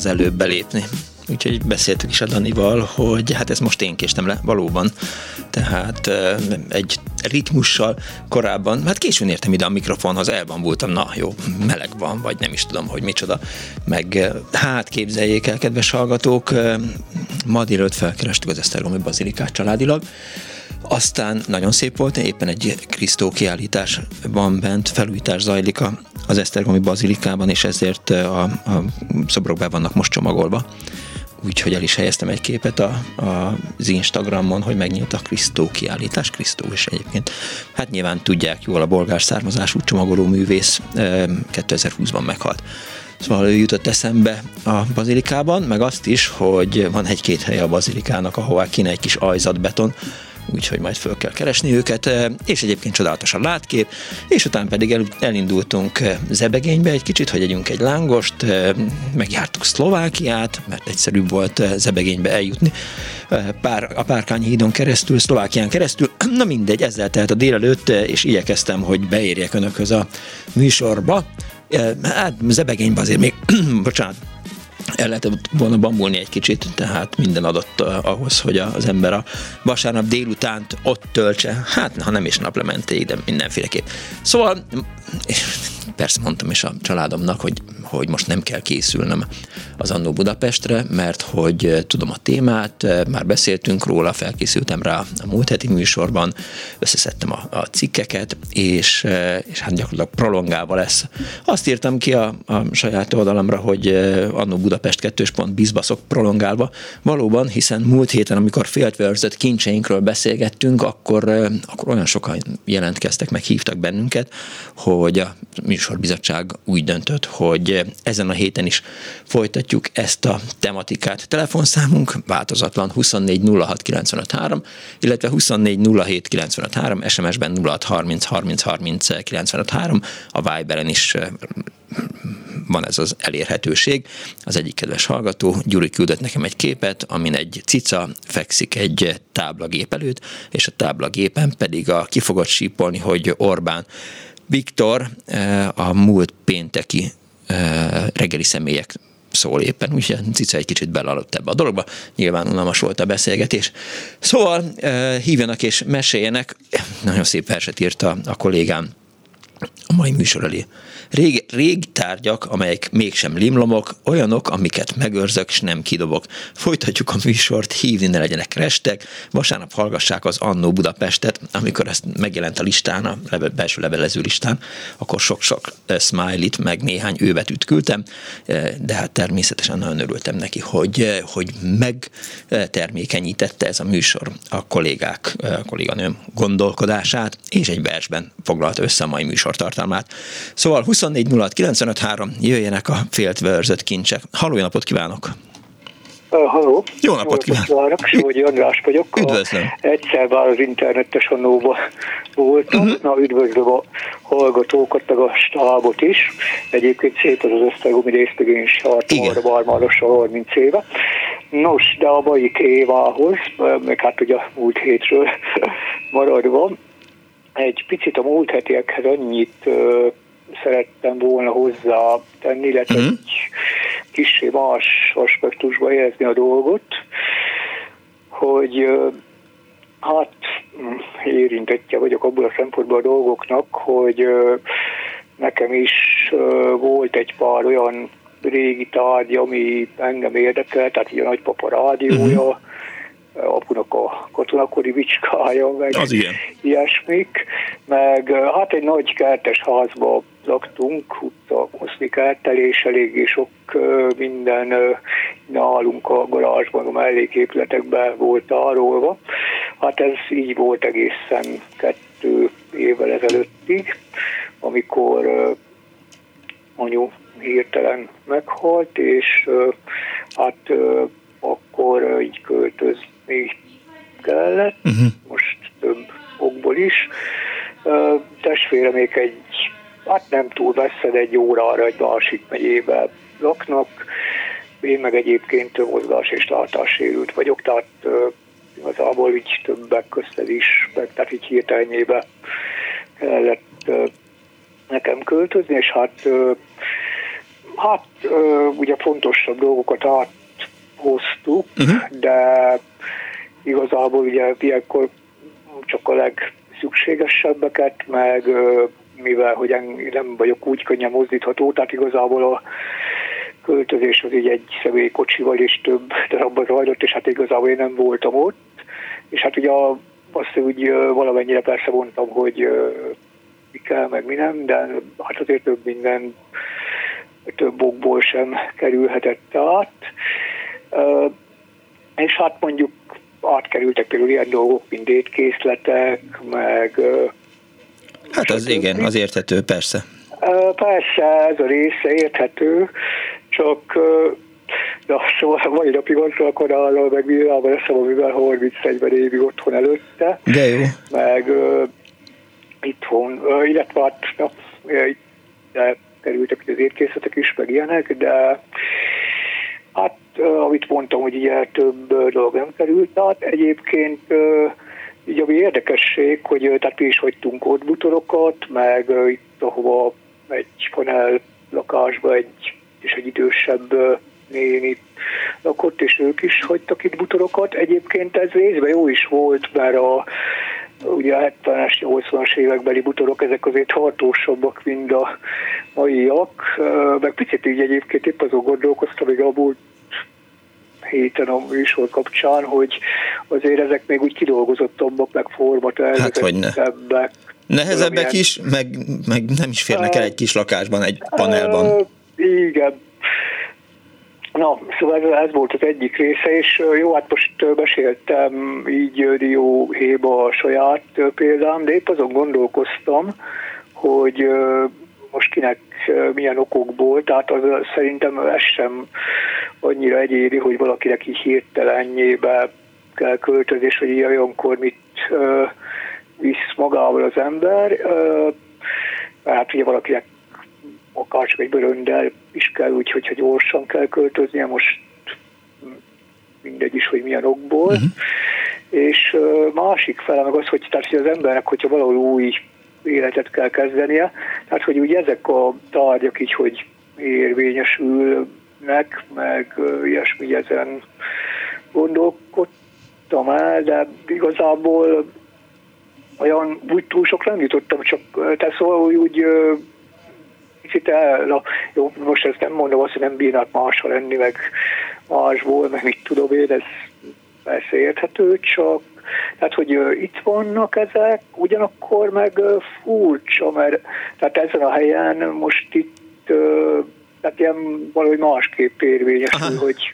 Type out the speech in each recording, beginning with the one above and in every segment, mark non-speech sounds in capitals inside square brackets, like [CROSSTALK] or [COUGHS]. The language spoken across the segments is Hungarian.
Az előbb belépni. Úgyhogy beszéltük is a Danival, hogy hát ez most én késtem le, valóban. Tehát egy ritmussal korábban, hát későn értem ide a mikrofonhoz, elbambultam, na jó, meleg van, vagy nem is tudom, hogy micsoda. Meg hát képzeljék el, kedves hallgatók, ma délőtt felkerestük az Esztergomi Bazilikát családilag, aztán nagyon szép volt, éppen egy Krisztó kiállítás van bent, felújítás zajlik az Esztergomi Bazilikában, és ezért a, a szobrok be vannak most csomagolva. Úgyhogy el is helyeztem egy képet a, a, az Instagramon, hogy megnyílt a Krisztó kiállítás. Krisztó is egyébként. Hát nyilván tudják jól, a bolgár származású csomagoló művész 2020-ban meghalt. Szóval ő jutott eszembe a bazilikában, meg azt is, hogy van egy-két hely a bazilikának, ahová kéne egy kis ajzatbeton, úgyhogy majd föl kell keresni őket, eh, és egyébként csodálatos a látkép, és utána pedig el, elindultunk eh, Zebegénybe egy kicsit, hogy együnk egy lángost, eh, megjártuk Szlovákiát, mert egyszerűbb volt Zebegénybe eljutni, pár, a Párkány hídon keresztül, Szlovákián keresztül, [CLEARS THROAT] na mindegy, ezzel tehát a délelőtt, és igyekeztem, hogy beérjek önökhöz a műsorba, hát Zebegénybe azért még, [CLEARS THROAT] bocsánat, el lehetett volna bambulni egy kicsit, tehát minden adott ahhoz, hogy az ember a vasárnap délutánt ott töltse. Hát, ha nem is naplementéig, de mindenféleképp. Szóval, persze mondtam is a családomnak, hogy hogy most nem kell készülnöm az Annó Budapestre, mert hogy eh, tudom a témát, eh, már beszéltünk róla, felkészültem rá a múlt heti műsorban, összeszedtem a, a cikkeket, és, eh, és hát gyakorlatilag prolongálva lesz. Azt írtam ki a, a saját oldalamra, hogy Annó Budapest 2. pont bizbaszok prolongálva. Valóban, hiszen múlt héten, amikor féltverzött kincseinkről beszélgettünk, akkor, akkor olyan sokan jelentkeztek, meg hívtak bennünket, hogy a műsorbizottság úgy döntött, hogy ezen a héten is folytatjuk ezt a tematikát. Telefonszámunk változatlan 24 06 953, illetve 24 07 953, SMS-ben 06 30 30 30 953, a Viberen is van ez az elérhetőség. Az egyik kedves hallgató, Gyuri küldött nekem egy képet, amin egy cica fekszik egy táblagép előtt, és a táblagépen pedig a kifogott sípolni, hogy Orbán Viktor a múlt pénteki reggeli személyek szól éppen, úgyhogy Cica egy kicsit belaludt ebbe a dologba, nyilván unalmas volt a beszélgetés. Szóval hívjanak és meséljenek, nagyon szép verset írta a kollégám a mai műsor elé. Rég, rég tárgyak, amelyek mégsem limlomok, olyanok, amiket megőrzök, és nem kidobok. Folytatjuk a műsort, hívni ne legyenek restek. Vasárnap hallgassák az Annó Budapestet, amikor ezt megjelent a listán, a level, belső levelező listán, akkor sok-sok smiley-t, meg néhány ővetűt küldtem, de hát természetesen nagyon örültem neki, hogy, hogy megtermékenyítette ez a műsor a kollégák, a kolléganőm gondolkodását, és egy versben foglalta össze a mai műsor tartalmát. Szóval 20 24 jöjjenek a féltvörzött kincsek. Halló, jó napot kívánok! Uh, halló! Jó napot kívánok! Sógyi András vagyok. Üdvözlöm! Egyszer már az internetes annóba voltam. Uh-huh. Na, üdvözlöm a hallgatókat, meg a stábot is. Egyébként szép az az Esztergomi részlegény Sartmarra, Barmarosa 30 éve. Nos, de a mai tévához, meg hát ugye a múlt hétről [LAUGHS] maradva, egy picit a múlt hetiekhez annyit szerettem volna hozzá tenni, illetve uh-huh. egy kicsi más aspektusba helyezni a dolgot, hogy hát érintettje vagyok abból a szempontból a dolgoknak, hogy nekem is volt egy pár olyan régi tárgy, ami engem érdekel, tehát így a nagypapa rádiója, uh-huh apunak a katonakori bicskája, meg az ilyen. ilyesmik, meg hát egy nagy kertes házba laktunk, utca Moszli kertel, és eléggé sok minden nálunk a garázsban, a melléképületekben volt arról. Hát ez így volt egészen kettő évvel ezelőttig, amikor anyu hirtelen meghalt, és hát akkor így költözni kellett, uh-huh. most több okból is. Testvéremék egy, hát nem túl messze, de egy órára egy másik megyébe laknak. Én meg egyébként mozgás és tartássérült vagyok, tehát igazából így többek közted is, meg tehát így hirtelenjébe kellett nekem költözni, és hát hát ugye fontosabb dolgokat áthoztuk, uh-huh. de igazából ugye ilyenkor csak a legszükségesebbeket, meg mivel hogy nem vagyok úgy könnyen mozdítható, tehát igazából a költözés az így egy személykocsival is több darabban zajlott, és hát igazából én nem voltam ott, és hát ugye azt úgy valamennyire persze mondtam, hogy mi kell, meg mi nem, de hát azért több minden több okból sem kerülhetett át. És hát mondjuk átkerültek például ilyen dolgok, mint étkészletek, meg... Hát az igen, az érthető, persze. Persze, ez a része érthető, csak Na, szóval mai napig gondolkodálom, meg világban leszem, amivel 31 évig otthon előtte. De jó. Meg uh, itthon, uh, illetve hát, na, itt kerültek az étkészletek is, meg ilyenek, de hát amit mondtam, hogy ilyen több dolog nem került át. Egyébként így ami érdekesség, hogy tehát mi is hagytunk ott butorokat, meg itt ahova egy panel lakásba egy és egy idősebb néni lakott, és ők is hagytak itt butorokat. Egyébként ez részben jó is volt, mert a ugye a 70-es, 80-as évekbeli butorok, ezek azért tartósabbak, mint a maiak. Meg picit így egyébként épp azon gondolkoztam, még a múlt héten a műsor kapcsán, hogy azért ezek még úgy kidolgozottabbak, meg formatervezettebbek. Hát, Nehezebbek is, meg, meg nem is férnek el egy kis lakásban, egy panelban. Igen, Na, szóval ez, volt az egyik része, és jó, hát most beszéltem így dióhéjba a saját példám, de épp azon gondolkoztam, hogy most kinek milyen okokból, tehát az szerintem ez sem annyira egyéni, hogy valakinek így hirtelenjébe kell költözni, és hogy olyankor mit visz magával az ember. Hát ugye valakinek akár csak egy bőröndel is kell, úgyhogy ha gyorsan kell költöznie, most mindegy is, hogy milyen okból. Uh-huh. És másik fele meg az, hogy, tehát, hogy az embernek, hogyha valahol új életet kell kezdenie, tehát hogy úgy ezek a tárgyak így, hogy érvényesülnek, meg ilyesmi ezen gondolkodtam el, de igazából olyan úgy túl sok nem jutottam, csak te szóval úgy kicsit el, jó, most ezt nem mondom azt, hogy nem bírnak máshol lenni, meg másból, meg mit tudom én, ez persze érthető, csak tehát, hogy itt vannak ezek, ugyanakkor meg furcsa, mert tehát ezen a helyen most itt tehát ilyen valahogy másképp érvényesül, hogy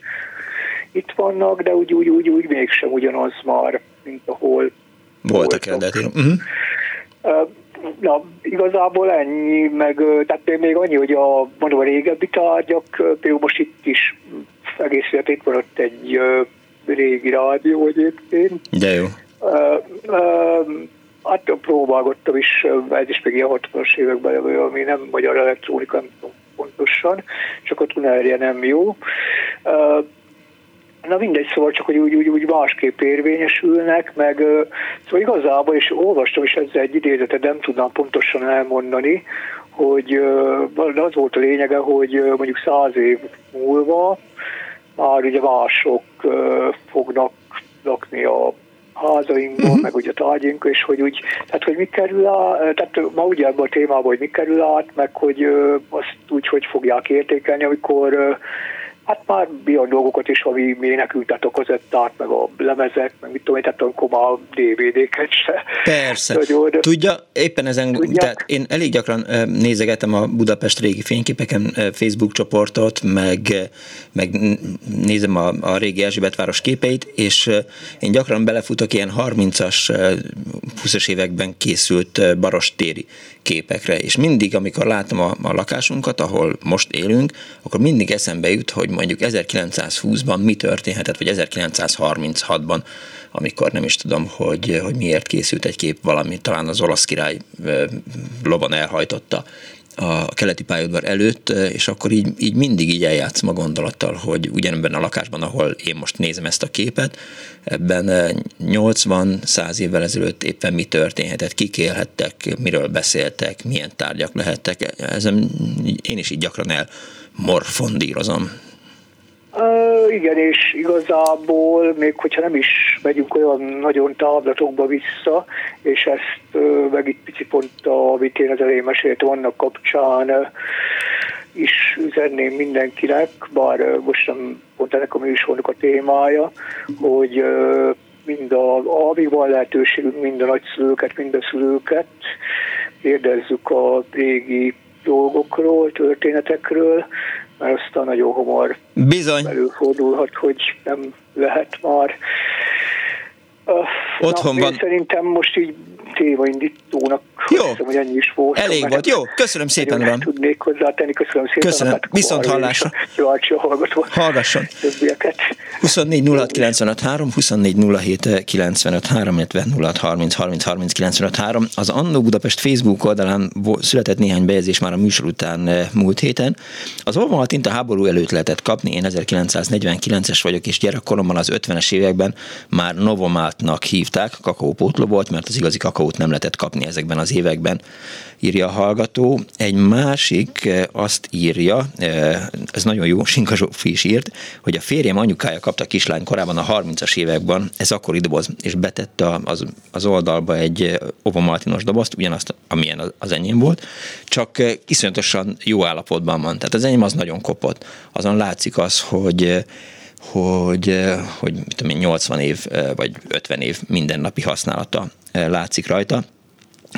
itt vannak, de úgy, úgy, úgy, úgy mégsem ugyanaz már, mint ahol voltak eredetileg. Uh-huh. Uh, na, igazából ennyi, meg tehát még annyi, hogy a, mondom, a régebbi tárgyak, például most itt is egész itt van ott egy régi rádió egyébként. De jó. Uh, próbálgattam is, ez is még ilyen 60-as években, ami nem magyar elektronika, nem tudom pontosan, csak a tunelje nem jó. Uh, Na mindegy, szóval csak, hogy úgy, úgy, úgy másképp érvényesülnek, meg szóval igazából, és olvastam is ezzel egy idézetet, nem tudnám pontosan elmondani, hogy az volt a lényege, hogy mondjuk száz év múlva már ugye mások fognak lakni a házainkban, uh-huh. meg ugye a tárgyunk, és hogy úgy, tehát hogy mi kerül át, tehát ma ugye ebben a témában, hogy mi kerül át, meg hogy azt úgy, hogy fogják értékelni, amikor Hát már olyan dolgokat is, ami ménekült, tehát a kazettát, meg a lemezek, meg mit tudom én, tehát akkor a DVD-ket se. Persze. Nagyon, Tudja, éppen ezen, Tudják? tehát én elég gyakran nézegetem a Budapest régi fényképeken Facebook csoportot, meg, meg nézem a, a régi Erzsébetváros képeit, és én gyakran belefutok ilyen 30-as, 20-as években készült barostéri képekre, és mindig, amikor látom a, a lakásunkat, ahol most élünk, akkor mindig eszembe jut, hogy mondjuk 1920-ban mi történhetett, vagy 1936-ban, amikor nem is tudom, hogy, hogy miért készült egy kép valami, talán az olasz király lovan elhajtotta a keleti pályaudvar előtt, és akkor így, így mindig így eljátszom a gondolattal, hogy ugyanebben a lakásban, ahol én most nézem ezt a képet, ebben 80-100 évvel ezelőtt éppen mi történhetett, kik élhettek, miről beszéltek, milyen tárgyak lehettek. Ezen én is így gyakran elmorfondírozom. Igen, és igazából, még hogyha nem is megyünk olyan nagyon távlatokba vissza, és ezt uh, meg itt pici pont, amit én az elején meséltem, annak kapcsán uh, is üzenném mindenkinek, bár most nem pont ennek a műsornak a témája, hogy mind a, amíg van lehetőségünk, mind a nagyszülőket, mind a szülőket, kérdezzük a régi dolgokról, történetekről, mert aztán nagyon hamar Bizony. előfordulhat, hogy nem lehet már. Otthon Na, van. Szerintem most így témaindítónak jó. Hiszem, hogy ennyi is volt. Elég volt. Jó, köszönöm szépen, uram. Tudnék hozzátenni, köszönöm szépen. Köszönöm. Hát Viszont hallásra. Kíváncsi a hallgató. Hallgasson. Többieket. 24 06 95 3, 24 07 95 3, illetve 06 30 30 30 95 3. Az Annó Budapest Facebook oldalán született néhány bejegyzés már a műsor után eh, múlt héten. Az Olvamatint a háború előtt lehetett kapni, én 1949-es vagyok, és gyerekkoromban az 50-es években már Novomáltnak hívták, kakaópótló volt, mert az igazi kakaót nem lehetett kapni ezekben az években, írja a hallgató. Egy másik eh, azt írja, eh, ez nagyon jó, [LAUGHS] Sinka Zsófi is írt, hogy a férjem anyukája kapta kislány korában a 30-as években, ez akkori doboz, és betette az, az oldalba egy eh, ovomaltinos dobozt, ugyanazt, amilyen az enyém volt, csak iszonyatosan jó állapotban van. Tehát az enyém az nagyon kopott. Azon látszik az, hogy hogy, hogy mit tudom én, 80 év vagy 50 év mindennapi használata látszik rajta.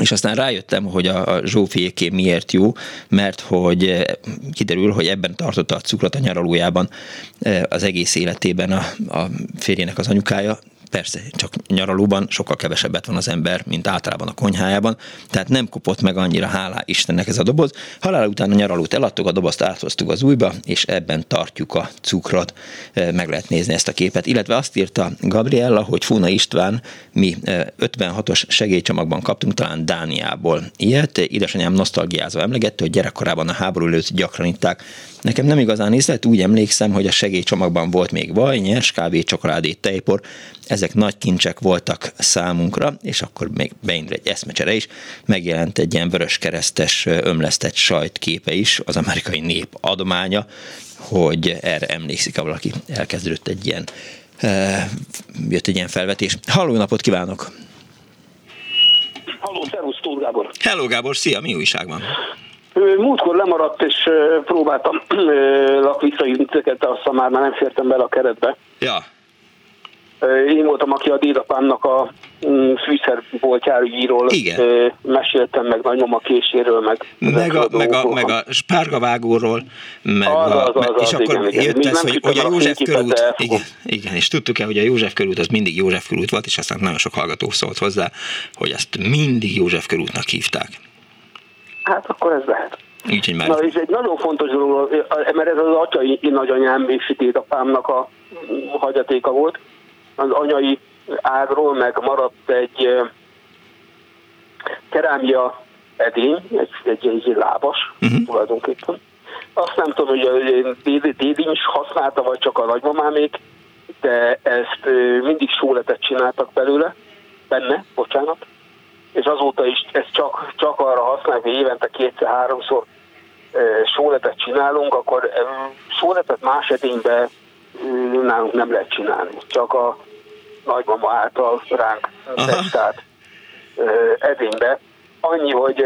És aztán rájöttem, hogy a Zsófiéké miért jó, mert hogy kiderül, hogy ebben tartotta a cukrot a nyaralójában az egész életében a, a férjének az anyukája, Persze, csak nyaralóban sokkal kevesebbet van az ember, mint általában a konyhájában, tehát nem kopott meg annyira, hálá Istennek ez a doboz. Halál után a nyaralót eladtuk, a dobozt áthoztuk az újba, és ebben tartjuk a cukrot. Meg lehet nézni ezt a képet. Illetve azt írta Gabriella, hogy Funa István, mi 56-os segélycsomagban kaptunk, talán Dániából ilyet. Édesanyám nosztalgiázva emlegette, hogy gyerekkorában a háború előtt gyakran itták Nekem nem igazán ízlett, úgy emlékszem, hogy a segélycsomagban volt még vaj, nyers kávé, csokoládé, tejpor. Ezek nagy kincsek voltak számunkra, és akkor még beindul egy eszmecsere is. Megjelent egy ilyen vörös keresztes ömlesztett sajtképe is, az amerikai nép adománya, hogy erre emlékszik, valaki elkezdődött egy ilyen, jött egy ilyen felvetés. Halló, napot kívánok! Halló, szervusz, Tóth Gábor! Hello Gábor, szia, mi újság van? Múltkor lemaradt, és próbáltam visszaírni ezeket, aztán már nem fértem bele a keretbe. Ja. Én voltam, aki a dédapámnak a mm, fűszerboltjárügyiről meséltem, meg nagymama késéről, meg... Meg a, meg a, meg a spárgavágóról, meg az, a, az, az, és az, akkor igen, jött ez, hogy, hogy a József körút, igen, igen, és tudtuk-e, hogy a József körút az mindig József körút volt, és aztán nagyon sok hallgató szólt hozzá, hogy ezt mindig József körútnak hívták. Hát akkor ez lehet. Már... Na, és egy nagyon fontos dolog, mert ez az atyai nagyanyám és dédapámnak a hagyatéka volt. Az anyai ágról meg maradt egy kerámia edény, egy, egy, egy lábas uh-huh. tulajdonképpen. Azt nem tudom, hogy dédény is használta, vagy csak a nagymamámék, de ezt mindig sóletet csináltak belőle, benne, bocsánat és azóta is ezt csak, csak arra használjuk, hogy évente kétszer-háromszor sóletet csinálunk, akkor sóletet más edénybe nálunk nem lehet csinálni. Csak a nagymama által ránk testált edénybe. Annyi, hogy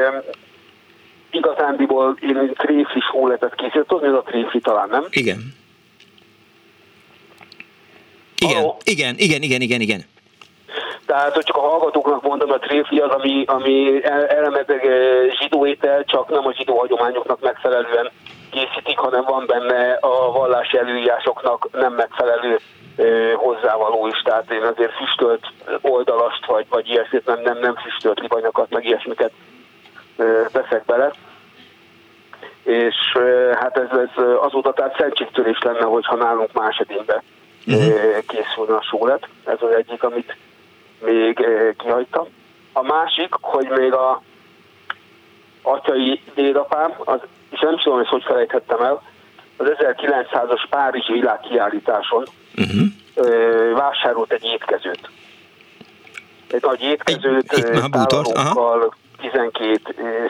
igazándiból én tréfli sóletet készítettem, tudod, ez a tréfli talán, nem? Igen. Igen, igen, igen, igen, igen, igen. Tehát, hogy csak a hallgatóknak mondom, a tréfli az, ami, ami elemeteg zsidó étel, csak nem a zsidó hagyományoknak megfelelően készítik, hanem van benne a vallási előírásoknak nem megfelelő hozzávaló is, tehát én azért füstölt oldalast, vagy, vagy ilyesmit, nem, nem, nem füstölt libanyakat, meg ilyesmiket veszek bele. És hát ez, ez azóta tehát szentségtörés lenne, hogyha nálunk más edénybe uh-huh. készülne a sólet. Ez az egyik, amit még kihagytam. A másik, hogy még a atyai dédapám, az, és nem tudom, hogy hogy felejthettem el, az 1900-as Párizsi világkiállításon uh-huh. vásárolt egy étkezőt. Egy nagy étkezőt, egy, tálalókkal, 12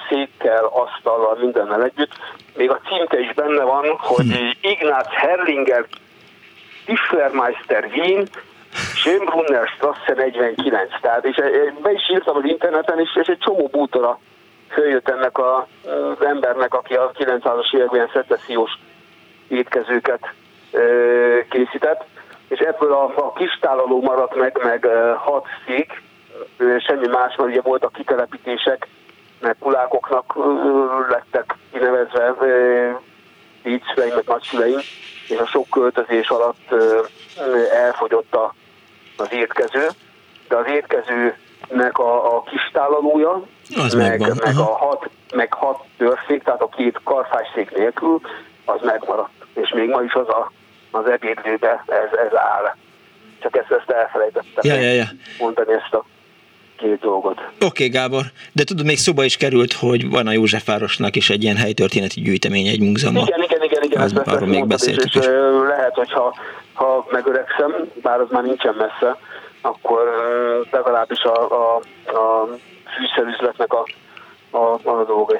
székkel, asztallal, mindennel együtt. Még a címke is benne van, hogy hmm. Ignaz Herlinger Tischlermeister Wien, Schönbrunner Strasse 49. Tehát, és be is írtam az interneten, és, és egy csomó bútora följött ennek a, az embernek, aki a 900-as években szecessziós étkezőket ebből a, a kis tálaló maradt meg, meg hat szék, semmi más, mert ugye voltak kitelepítések, mert pulákoknak lettek kinevezve így meg nagyszüleim, és a sok költözés alatt elfogyott a, az étkező, de az étkezőnek a, a kis tálalója, az meg, meg, a hat, meg hat törszék, tehát a két karfásszék nélkül, az megmaradt. És még ma is az a, az ebédlőbe ez, ez áll. Csak ezt, ezt elfelejtettem ja, ja, ja. mondani ezt a két dolgot. Oké, okay, Gábor, de tudod, még szóba is került, hogy van a Józsefvárosnak is egy ilyen helytörténeti gyűjtemény, egy múzeum. Igen, igen, igen, igen, ezt, arról még beszéltük és, is. lehet, hogyha ha megöregszem, bár az már nincsen messze, akkor legalábbis a, a, a fűszerüzletnek a a,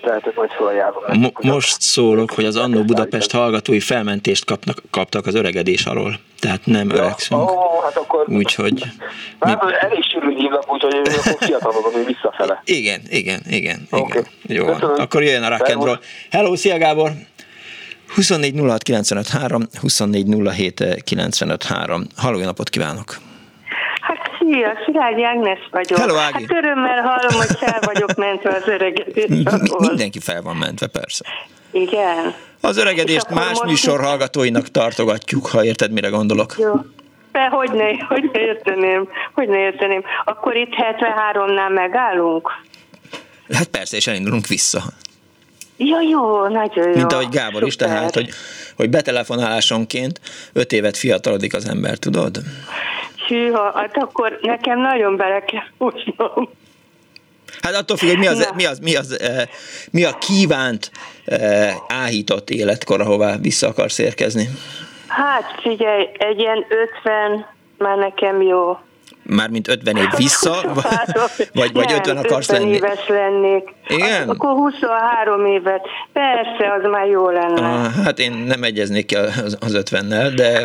lehetett majd. Mo- most szólok, hogy az Annó Budapest hallgatói felmentést kapnak, kaptak az öregedés alól. Tehát nem ja, öregszünk. Ó, hát akkor... Úgyhogy... Hát mi... elég sűrűn hívnak, úgyhogy akkor fiatalodom még visszafele. Igen, igen, igen. Okay. igen. Jó, Köszönöm. akkor jöjjön a rock and roll. Hello, szia Gábor! 24 06 95 3, 24 07 95 3. Halló, napot kívánok! Szia, Szilágyi Ágnes vagyok. Hello, Ági. Hát örömmel hallom, hogy fel vagyok mentve az öregedés. Mindenki fel van mentve, persze. Igen. Az öregedést más műsor hallgatóinak tartogatjuk, ha érted, mire gondolok. Jó. De hogy ne, hogy ne érteném, hogy ne érteném. Akkor itt 73-nál megállunk? Hát persze, és elindulunk vissza. Jó, jó, nagyon jó. Mint ahogy Gábor Super. is, tehát, hogy, hogy betelefonálásonként öt évet fiatalodik az ember, tudod? Hűha, hát akkor nekem nagyon bele kell húznom. Hát attól függ, hogy mi az, mi az, mi az, eh, mi a kívánt eh, áhított életkor, ahová vissza akarsz érkezni? Hát figyelj, egy ilyen 50 már nekem jó. Mármint 50 év vissza, vagy, vagy nem, 50 akarsz 50 lenni? éves lennék. Igen? Akkor 23 évet. Persze, az már jó lenne. Ah, hát én nem egyeznék ki az, az 50-nel, de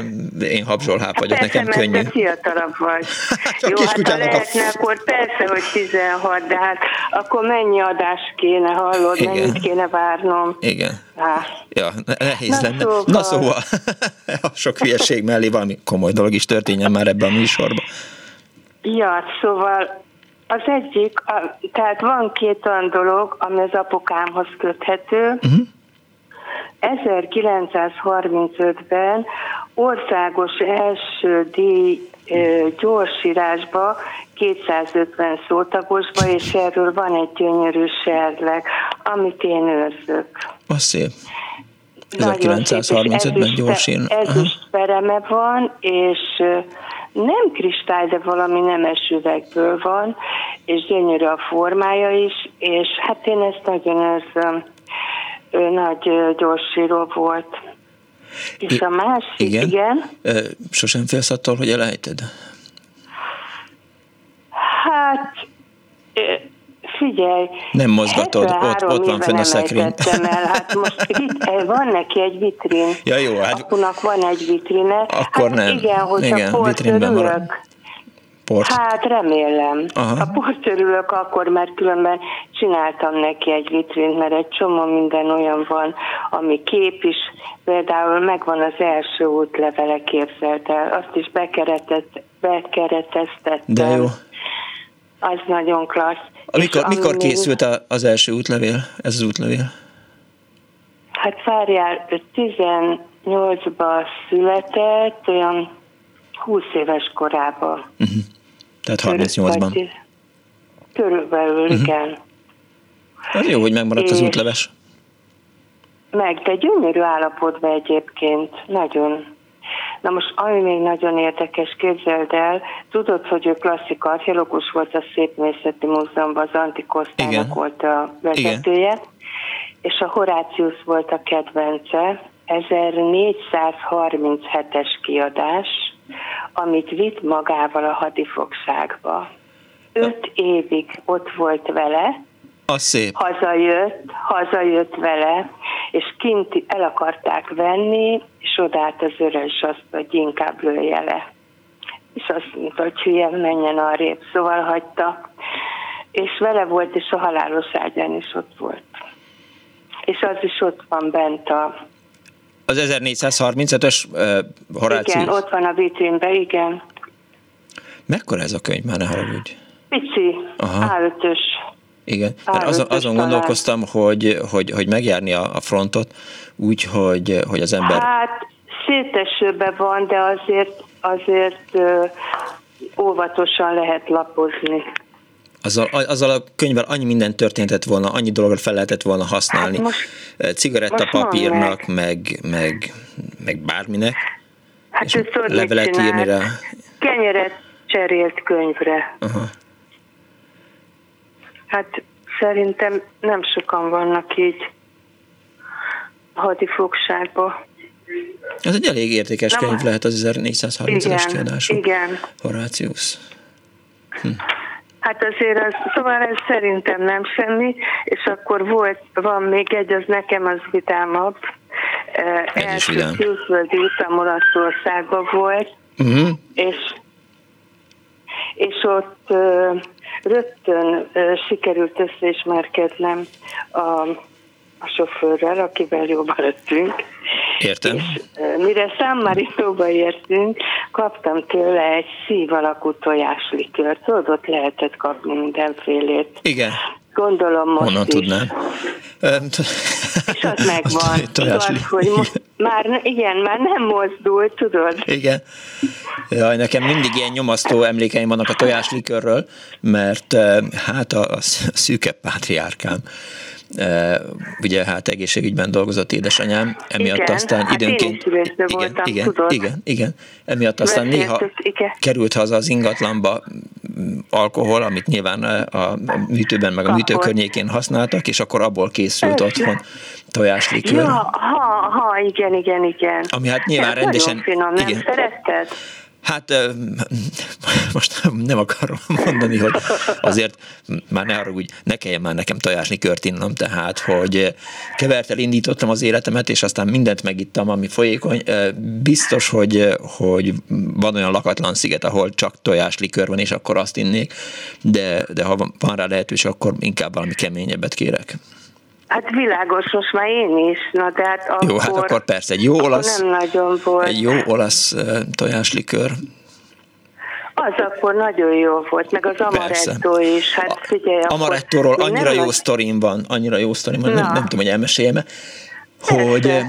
én habzsolháp vagyok, persze, nekem könnyű. Persze, fiatalabb vagy. [LAUGHS] Csak jó, hát ha lehetne, a... akkor persze, hogy 16, de hát akkor mennyi adás kéne, hallod, Igen. mennyit kéne várnom. Igen. Hát. Ja, nehéz Na lenne. Szóval. Na szóval, a [LAUGHS] sok hülyeség mellé valami komoly dolog is történjen már ebben a műsorban. Ja, szóval az egyik, a, tehát van két olyan dolog, ami az apukámhoz köthető. Uh-huh. 1935-ben országos első díj gyorsírásba 250 szótagosba, és erről van egy gyönyörű serleg, amit én őrzök. Az szép. 1935-ben gyorsír. Ezüst pereme van, és nem kristály, de valami nemes üvegből van, és gyönyörű a formája is, és hát én ezt nagyon érzem. Ő nagy gyorsíró volt. És a másik, igen? igen. Sosem félsz attól, hogy elejted? Hát figyelj, nem mozgatod, ott, ott van fenn a szekrény. El. Hát most vit, van neki egy vitrin. Ja, jó, hát... Apunak van egy vitrine. Akkor hát nem. Igen, hogy igen, a vitrinben marad. Port. Hát remélem. Aha. A port örülök akkor, mert különben csináltam neki egy vitrint, mert egy csomó minden olyan van, ami kép is. Például megvan az első útlevele képzelt el, azt is bekereteztettem. De jó. Az nagyon klassz. Mikor, mikor készült az első útlevél, ez az útlevél? Hát várjál, 18-ban született, olyan 20 éves korában. Uh-huh. Tehát 38-ban. Körülbelül, uh-huh. igen. Az jó, hogy megmaradt az útleves. Meg, de gyönyörű állapotban egyébként, nagyon. Na most, ami még nagyon érdekes, képzeld el, tudod, hogy ő klasszik archeológus volt a Szépművészeti Múzeumban, az Antikosztának volt a vezetője, Igen. és a Horácius volt a kedvence, 1437-es kiadás, amit vitt magával a hadifogságba. Öt évig ott volt vele, a szép. Hazajött, hazajött vele, és kint el akarták venni, és odállt az örös azt, hogy inkább lője le. És azt mondta, hogy hülye, menjen arrébb, szóval hagyta. És vele volt, és a halálos ágyán is ott volt. És az is ott van bent a az 1435-ös uh, Horácius? Igen, ott van a vitrínben, igen. Mekkora ez a könyv, már ne haragudj? Pici, a Igen, mert azon, azon gondolkoztam, hogy, hogy, hogy megjárni a, a frontot úgy, hogy, hogy az ember... Hát szétesőben van, de azért, azért ö, óvatosan lehet lapozni azzal, azzal a könyvvel annyi minden történhetett volna, annyi dologra fel lehetett volna használni. Hát most, Cigarettapapírnak, meg, meg, meg bárminek. Hát és levelet írni rá. Kenyeret cserélt könyvre. Aha. Hát szerintem nem sokan vannak így hadifogságban. Ez egy elég értékes Nem, könyv lehet az 1430-es kiadású. Igen. Horácius. Hm. Hát azért az, szóval ez szerintem nem semmi, és akkor volt, van még egy, az nekem az vitámabb. Egy Első külföldi utam Olaszországban volt, uh-huh. és, és ott rögtön sikerült összeismerkednem a a sofőrrel, akivel jobban lettünk. Értem. És mire Marino-ba értünk, kaptam tőle egy szív alakú tojáslikört. Tudod, ott lehetett kapni mindenfélét. Igen. Gondolom most Honnan is. tudnám? És az megvan. [LAUGHS] Tudod, hogy most már, igen, már nem mozdul, tudod? Igen. Jaj, nekem mindig ilyen nyomasztó emlékeim vannak a tojáslikörről, mert hát a, a szűke pátriárkám ugye hát egészségügyben dolgozott édesanyám, emiatt igen, aztán hát időnként... igen, voltam, igen, tudod. igen, igen, emiatt aztán néha igen. került haza az ingatlanba alkohol, amit nyilván a műtőben meg a műtő környékén használtak, és akkor abból készült otthon tojáslikőr. Ja, ha, ha, igen, igen, igen. Ami hát nyilván Ez rendesen... Finom, nem igen. szeretted? Hát [LAUGHS] most nem akarom mondani, hogy azért már ne arra úgy, ne kelljen már nekem tojásni kört innom, tehát, hogy kevertel indítottam az életemet, és aztán mindent megittam, ami folyékony. Biztos, hogy, hogy van olyan lakatlan sziget, ahol csak tojáslikör van, és akkor azt innék, de, de ha van rá lehetőség, akkor inkább valami keményebbet kérek. Hát világos, most már én is. Na, de hát akkor, jó, hát akkor persze, egy jó olasz, nem nagyon volt. egy jó olasz tojáslikör. Az akkor nagyon jó volt, meg az amaretto persze. is. Hát figyelj, Amarettóról annyira jó sztorim van, annyira jó sztorim van, nem, nem tudom, hogy elmeséljem hogy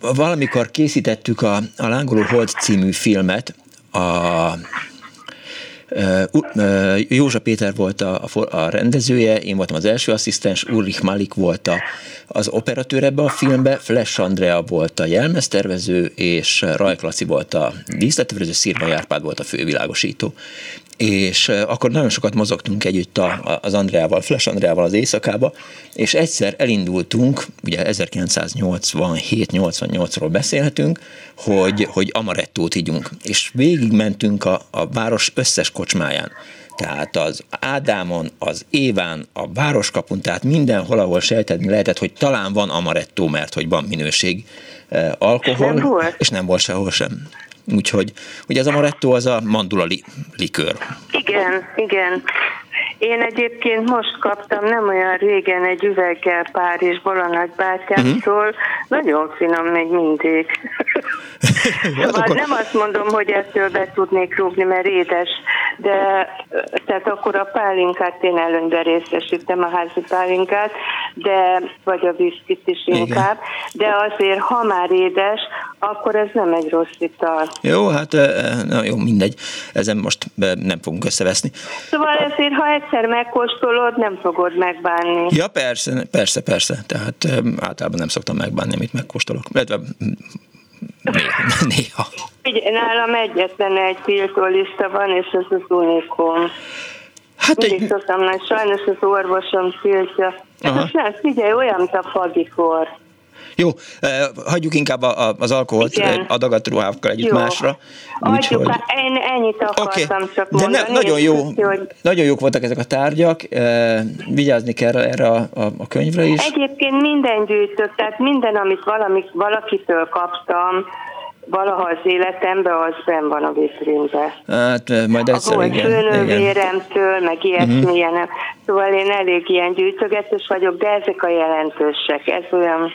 valamikor készítettük a, a Lángoló Hold című filmet, a Józsa Péter volt a, a rendezője, én voltam az első asszisztens, Ulrich Malik volt a, az operatőr ebbe a filmbe, Flash Andrea volt a jelmeztervező, és Rajk Laci volt a díszlettervező, Szirma Járpád volt a fővilágosító és akkor nagyon sokat mozogtunk együtt a, az Andreával, Flash Andreával az éjszakába, és egyszer elindultunk, ugye 1987-88-ról beszélhetünk, hogy, hogy amarettót ígyunk, és végigmentünk a, a város összes kocsmáján. Tehát az Ádámon, az Éván, a Városkapun, tehát mindenhol, ahol sejtetni lehetett, hogy talán van amaretto, mert hogy van minőség eh, alkohol, nem volt. és nem volt sehol sem. Úgyhogy ugye az amaretto az a mandula li- likőr. Igen, igen. Én egyébként most kaptam nem olyan régen egy üveggel Párizsból a nagybátyámtól, uh-huh. nagyon finom még mindig. [LAUGHS] szóval akkor... nem azt mondom, hogy ettől be tudnék rúgni, mert édes, de tehát akkor a pálinkát én előnyben részesítem, a házi pálinkát, de vagy a viszkit is inkább, Igen. de azért, ha már édes, akkor ez nem egy rossz ital. Jó, hát na jó, mindegy, ezen most nem fogunk összeveszni. Szóval ezért, ha egyszer megkóstolod, nem fogod megbánni. Ja, persze, persze, persze, tehát általában nem szoktam megbánni, amit megkóstolok. Illetve néha. néha. Ugye, nálam egyetlen egy tiltólista van, és ez az unikum. Hát Mindig egy... szoktam, sajnos az orvosom tiltja. Hát nem, figyelj, olyan, mint a fagikor. Jó, hagyjuk inkább az alkoholt Igen. adagat ruhákkal együtt jó. másra. Úgyhogy... Hogy... Én ennyit akartam okay. csak mondani. De ne, nagyon, jó, hogy... nagyon jók voltak ezek a tárgyak, vigyázni kell erre a, a, a könyvre is. Egyébként minden gyűjtök, tehát minden, amit valami, valakitől kaptam, valaha az életemben, az benn van a vitrínben. Hát majd egyszer, a igen. főnővéremtől, meg ilyesmilyen. Uh-huh. Szóval én elég ilyen gyűjtögetős vagyok, de ezek a jelentősek. Ez olyan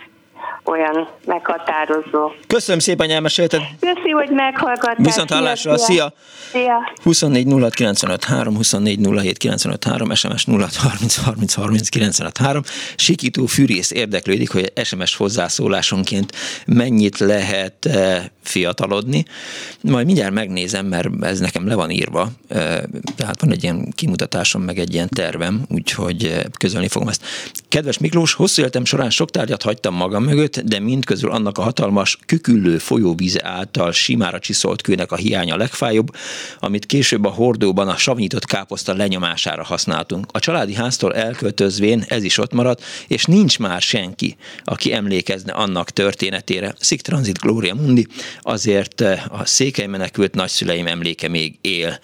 olyan meghatározó. Köszönöm szépen, hogy elmesélted. Köszi, hogy meghallgattál. Viszont hallásra, szia! Szia! 24 06 95 3, 24 07 95 3, SMS 06 30 30 30 95 3. Sikító fűrész érdeklődik, hogy SMS hozzászólásonként mennyit lehet eh, fiatalodni. Majd mindjárt megnézem, mert ez nekem le van írva, eh, tehát van egy ilyen kimutatásom, meg egy ilyen tervem, úgyhogy eh, közölni fogom ezt. Kedves Miklós, hosszú életem során sok tárgyat hagytam magam mögött, de mindközül annak a hatalmas küküllő folyóvíze által simára csiszolt kőnek a hiánya legfájóbb, amit később a hordóban a savnyított káposzta lenyomására használtunk. A családi háztól elköltözvén ez is ott maradt, és nincs már senki, aki emlékezne annak történetére. Szik Transit Gloria Mundi, azért a székely menekült nagyszüleim emléke még él.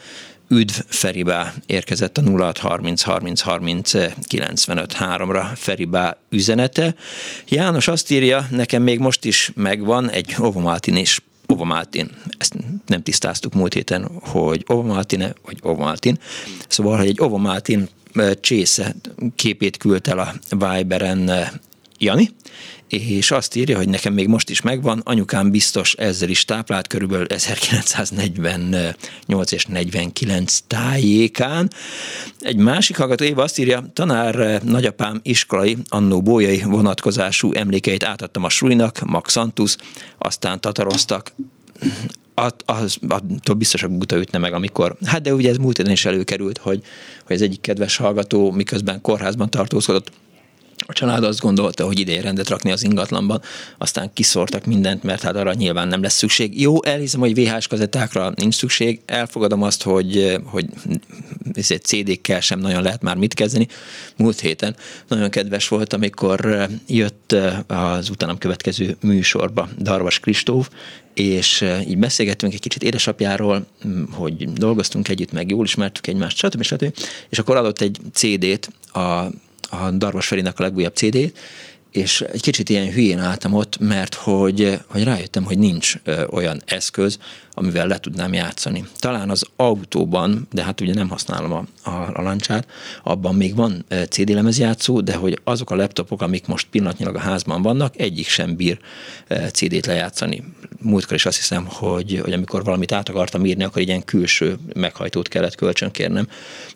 Üdv Feribá érkezett a 0630 30 30 95 3-ra Feribá üzenete. János azt írja, nekem még most is megvan egy Ovomaltin és Ovomaltin. Ezt nem tisztáztuk múlt héten, hogy Ovomaltine vagy Ovomaltin. Szóval, hogy egy Ovomaltin csésze képét küldt el a Viberen Jani, és azt írja, hogy nekem még most is megvan, anyukám biztos ezzel is táplált körülbelül 1948 és 49 tájékán. Egy másik hallgató éve azt írja, tanár nagyapám iskolai, annó bójai vonatkozású emlékeit átadtam a Sulinak, Max Santus, aztán tataroztak, att, az, attól biztos a guta ütne meg, amikor, hát de ugye ez múlt is előkerült, hogy, hogy az egyik kedves hallgató miközben kórházban tartózkodott, a család azt gondolta, hogy ideje rendet rakni az ingatlanban, aztán kiszórtak mindent, mert hát arra nyilván nem lesz szükség. Jó, elhiszem, hogy VHS kazettákra nincs szükség, elfogadom azt, hogy, hogy CD-kkel sem nagyon lehet már mit kezdeni. Múlt héten nagyon kedves volt, amikor jött az utánam következő műsorba Darvas Kristóf, és így beszélgettünk egy kicsit édesapjáról, hogy dolgoztunk együtt, meg jól ismertük egymást, stb. stb. És akkor adott egy CD-t a a Darvas Ferinek a legújabb CD-t, és egy kicsit ilyen hülyén álltam ott, mert hogy, hogy rájöttem, hogy nincs olyan eszköz, amivel le tudnám játszani. Talán az autóban, de hát ugye nem használom a, a, a lancsát, abban még van CD lemezjátszó, de hogy azok a laptopok, amik most pillanatnyilag a házban vannak, egyik sem bír CD-t lejátszani. Múltkor is azt hiszem, hogy, hogy amikor valamit át akartam írni, akkor ilyen külső meghajtót kellett kölcsönkérnem,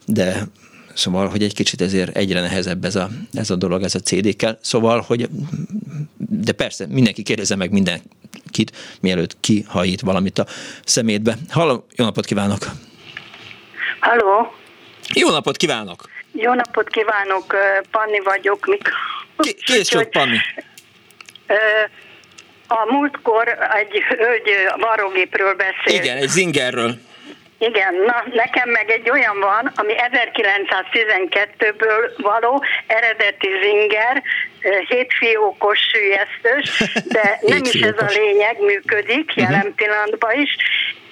de Szóval, hogy egy kicsit ezért egyre nehezebb ez a, ez a dolog, ez a CD-kkel. Szóval, hogy de persze, mindenki kérdezze meg mindenkit, mielőtt kihajít valamit a szemétbe. Halló, jó napot kívánok! Halló! Jó napot kívánok! Jó napot kívánok, Panni vagyok. Mik... Kész csak, Panni. A múltkor egy hölgy varrógépről beszél. Igen, egy zingerről. Igen, na nekem meg egy olyan van, ami 1912-ből való, eredeti zinger, hétfiókos sülyeztős, de [LAUGHS] nem is ez a lényeg, működik jelen pillanatban is,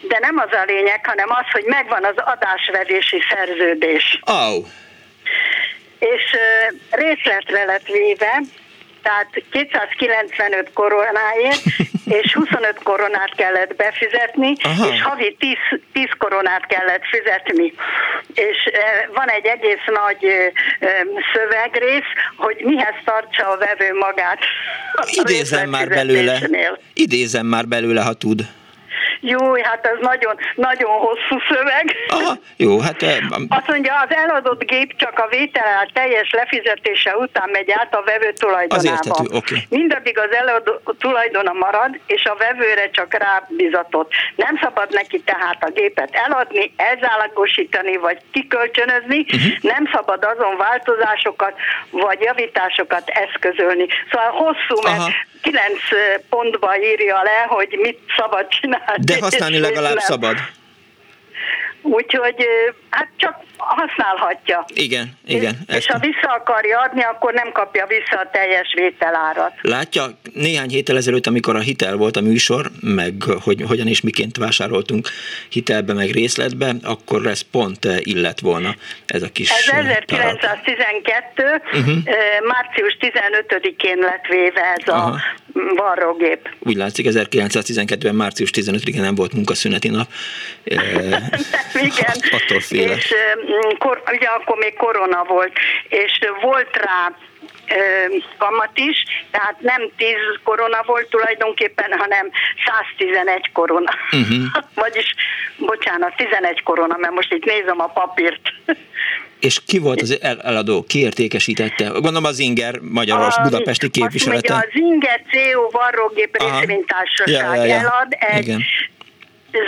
de nem az a lényeg, hanem az, hogy megvan az adásvedési szerződés. Oh. És részletre lett véve, tehát 295 koronáért, és 25 koronát kellett befizetni, Aha. és havi 10, 10 koronát kellett fizetni. És van egy egész nagy szövegrész, hogy mihez tartsa a vevő magát. Idézem már belőle. Idézem már belőle, ha tud. Jó, hát ez nagyon, nagyon hosszú szöveg. Aha, jó, hát... Azt mondja, az eladott gép csak a vétel teljes lefizetése után megy át a vevő tulajdonába. Az okay. Mindaddig az eladó tulajdona marad, és a vevőre csak rábizatott. Nem szabad neki tehát a gépet eladni, elzállagosítani, vagy kikölcsönözni, uh-huh. nem szabad azon változásokat, vagy javításokat eszközölni. Szóval hosszú, mert Aha kilenc pontba írja le, hogy mit szabad csinálni. De használni legalább szabad. Úgyhogy hát csak használhatja. Igen, igen. És, és ha vissza akarja adni, akkor nem kapja vissza a teljes vételárat. Látja, néhány héttel ezelőtt, amikor a hitel volt a műsor, meg hogy hogyan és miként vásároltunk hitelbe, meg részletbe, akkor ez pont illet volna ez a kis Ez 1912. Uh-huh. március 15-én lett véve ez Aha. a varrógép. Úgy látszik, 1912-ben március 15-én nem volt munkaszüneti nap. [LAUGHS] Igen. [LAUGHS] Attól félek. És kor, ugye akkor még korona volt, és volt rá kamat is, tehát nem 10 korona volt tulajdonképpen, hanem 111 korona. Uh-huh. [LAUGHS] Vagyis, bocsánat, 11 korona, mert most itt nézem a papírt. [LAUGHS] És ki volt az eladó? Ki értékesítette? Gondolom az Inger Magyaros a, Budapesti képviselete. Az Inger CO varrógép részvénytársaság ja, ja, ja. elad egy Igen.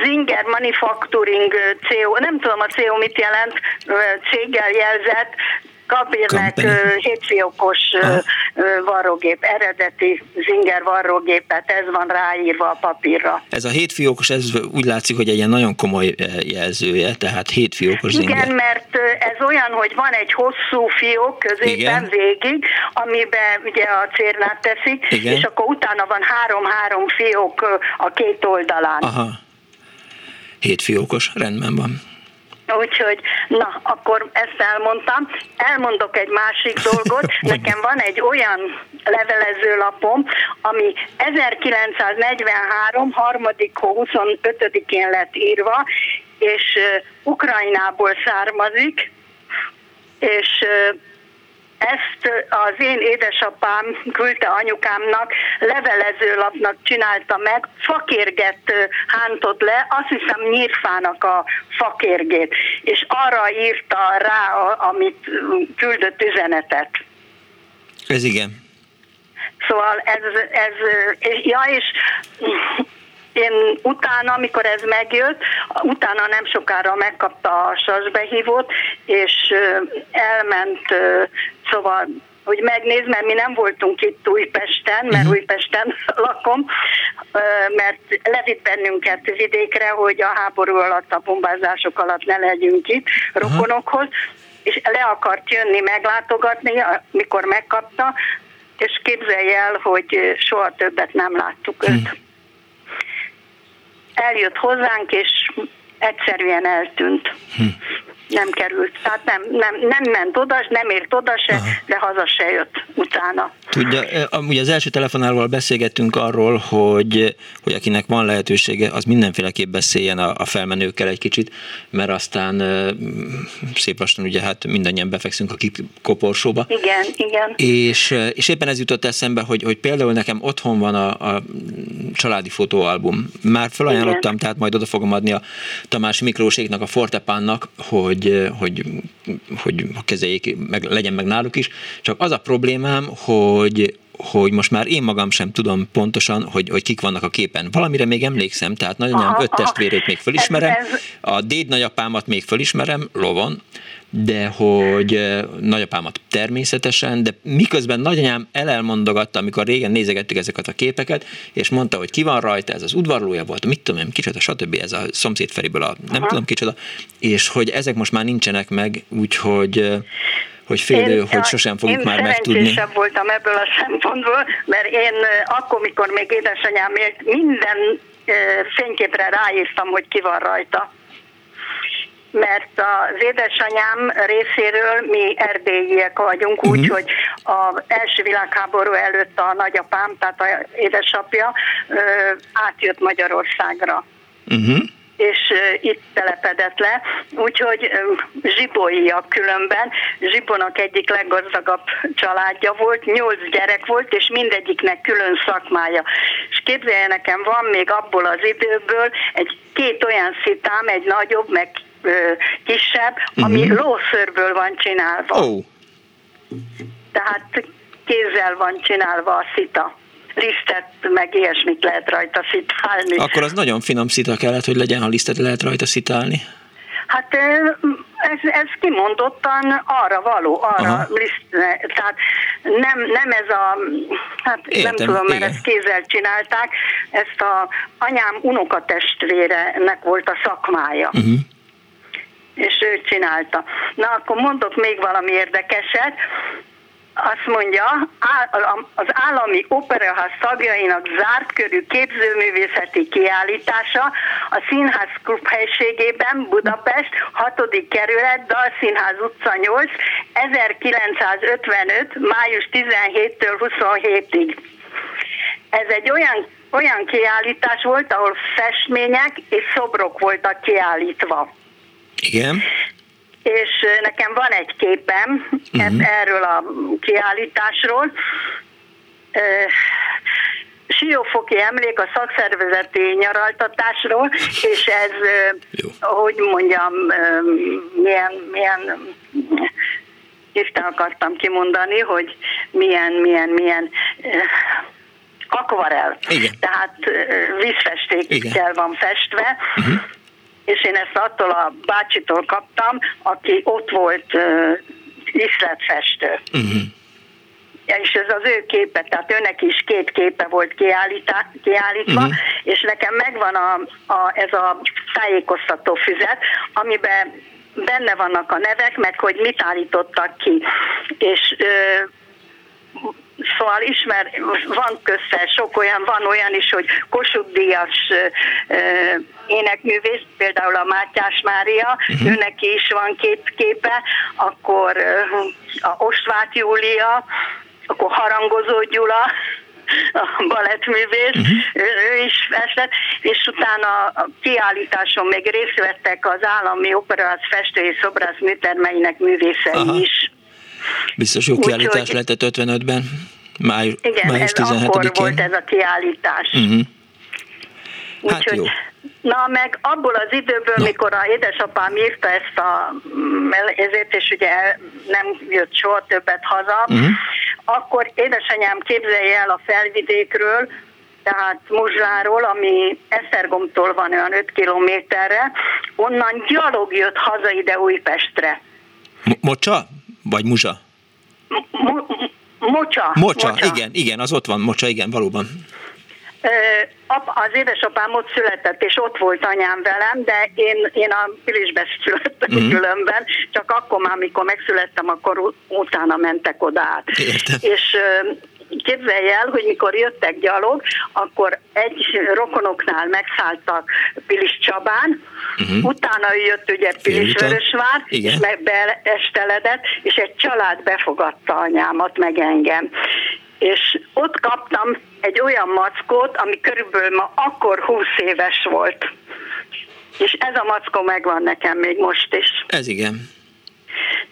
Zinger Manufacturing CO, nem tudom a CO mit jelent, céggel jelzett, Kabirnek hétfiókos varrógép, eredeti Zinger varrógépet, ez van ráírva a papírra. Ez a hétfiókos, ez úgy látszik, hogy egy ilyen nagyon komoly jelzője, tehát hétfiókos Igen, Zinger. mert ez olyan, hogy van egy hosszú fiók középen Igen. végig, amiben ugye a cérnát teszik, Igen. és akkor utána van három-három fiók a két oldalán. Aha hétfiókos, rendben van. Úgyhogy, na, akkor ezt elmondtam. Elmondok egy másik dolgot. [LAUGHS] Nekem van egy olyan levelezőlapom, ami 1943. harmadik 25-én lett írva, és Ukrajnából származik, és ezt az én édesapám küldte anyukámnak, levelezőlapnak csinálta meg, fakérget hántott le, azt hiszem nyírfának a fakérgét, és arra írta rá, amit küldött üzenetet. Ez igen. Szóval ez, ez ja, és én utána, amikor ez megjött, utána nem sokára megkapta a sasbehívót, és elment, szóval hogy megnéz, mert mi nem voltunk itt Újpesten, mert uh-huh. Újpesten [LAUGHS] lakom, mert levitt bennünket vidékre, hogy a háború alatt, a bombázások alatt ne legyünk itt rokonokhoz, és le akart jönni meglátogatni, mikor megkapta, és képzelj el, hogy soha többet nem láttuk őt. Uh-huh eljött hozzánk, és egyszerűen eltűnt. Hm. Nem került. Tehát nem, nem, nem ment oda, nem ért oda se, Aha. de haza se jött utána. Tudja, amúgy az első telefonálval beszélgettünk arról, hogy, hogy akinek van lehetősége, az mindenféleképp beszéljen a, a felmenőkkel egy kicsit, mert aztán szép lassan ugye hát mindannyian befekszünk a koporsóba. Igen, igen. És, és éppen ez jutott eszembe, hogy, hogy például nekem otthon van a, a családi fotóalbum. Már felajánlottam, igen. tehát majd oda fogom adni a Tamás Miklóséknak, a Fortepánnak, hogy, hogy, hogy kezeljék, meg, legyen meg náluk is. Csak az a problémám, hogy hogy hogy most már én magam sem tudom pontosan, hogy, hogy kik vannak a képen. Valamire még emlékszem, tehát nagyanyám öt testvérét még fölismerem, a déd nagyapámat még fölismerem, lovon, de hogy nagyapámat természetesen, de miközben nagyanyám elelmondogatta, amikor régen nézegettük ezeket a képeket, és mondta, hogy ki van rajta, ez az udvarlója volt, mit tudom én, kicsoda, stb. ez a szomszéd Feriből a nem Aha. tudom kicsoda, és hogy ezek most már nincsenek meg, úgyhogy hogy félő, én, hogy sosem fogjuk már megtudni. Én voltam ebből a szempontból, mert én akkor, mikor még édesanyám élt, minden fényképre ráírtam, hogy ki van rajta mert az édesanyám részéről mi erdélyiek vagyunk, uh-huh. úgyhogy az első világháború előtt a nagyapám, tehát a édesapja átjött Magyarországra. Uh-huh és itt telepedett le, úgyhogy zsibóiak különben. Zsibónak egyik leggazdagabb családja volt, nyolc gyerek volt, és mindegyiknek külön szakmája. És képzelje nekem, van még abból az időből egy két olyan szitám, egy nagyobb, meg kisebb, ami uh-huh. lószörből van csinálva. Oh. Tehát kézzel van csinálva a szita lisztet, meg ilyesmit lehet rajta szitálni. Akkor az nagyon finom szita kellett, hogy legyen, ha lisztet lehet rajta szitálni. Hát ez, ez kimondottan arra való, arra Aha. liszt, tehát nem, nem ez a, hát Értem, nem tudom, mert igen. ezt kézzel csinálták, ezt a anyám unokatestvérenek volt a szakmája. Uh-huh és ő csinálta. Na, akkor mondok még valami érdekeset azt mondja, az állami operaház tagjainak zárt körű képzőművészeti kiállítása a Színház Klub helységében Budapest 6. kerület Dalszínház utca 8 1955. május 17-től 27-ig. Ez egy olyan, olyan kiállítás volt, ahol festmények és szobrok voltak kiállítva. Igen és nekem van egy képem uh-huh. erről a kiállításról. Siófoki emlék a szakszervezeti nyaraltatásról, és ez, Jó. hogy mondjam, milyen, milyen Isten akartam kimondani, hogy milyen, milyen, milyen akvarel. Igen. Tehát vízfestékkel van festve. Uh-huh és én ezt attól a bácsitól kaptam, aki ott volt uh, iszletfestő. Uh-huh. Ja, és ez az ő képe, tehát őnek is két képe volt kiállítá, kiállítva, uh-huh. és nekem megvan a, a, ez a tájékoztató füzet, amiben benne vannak a nevek, meg hogy mit állítottak ki. És ö, Szóval ismer, van közte sok olyan, van olyan is, hogy Kossuth Díjas énekművész, például a Mátyás Mária, uh-huh. őnek is van két képe, akkor a Ostvát Júlia, akkor Harangozó Gyula, a balettművész, uh-huh. ő, ő is festett, és utána a kiállításon még részt vettek az állami operász festő és szobrász műtermeinek művészei Aha. is. Biztos jó kiállítás Úgy, lehetett 55-ben, május, igen, május 17-én. akkor volt ez a kiállítás. Uh-huh. Hát Úgyhogy, jó. Na, meg abból az időből, Na. mikor a édesapám írta ezt a, ezért, és ugye nem jött soha többet haza, uh-huh. akkor édesanyám képzelje el a felvidékről, tehát Muzsáról, ami Esztergomtól van olyan 5 kilométerre, onnan gyalog jött haza ide Újpestre. Mocsa? Vagy Muzsa? Mocsa. Mocsa, Mocsa. igen, igen, az ott van, Mocsa, igen, valóban. Az édesapám ott született, és ott volt anyám velem, de én, én a Pilisbe születtem uh-huh. különben, csak akkor már, amikor megszülettem, akkor utána mentek oda át. Értem. És képzelj el, hogy mikor jöttek gyalog, akkor egy rokonoknál megszálltak Pilis Csabán, uh-huh. utána jött ugye Pilis Vörösvár, és meg beesteledett, és egy család befogadta anyámat, meg engem és ott kaptam egy olyan mackót, ami körülbelül ma akkor 20 éves volt. És ez a mackó megvan nekem még most is. Ez igen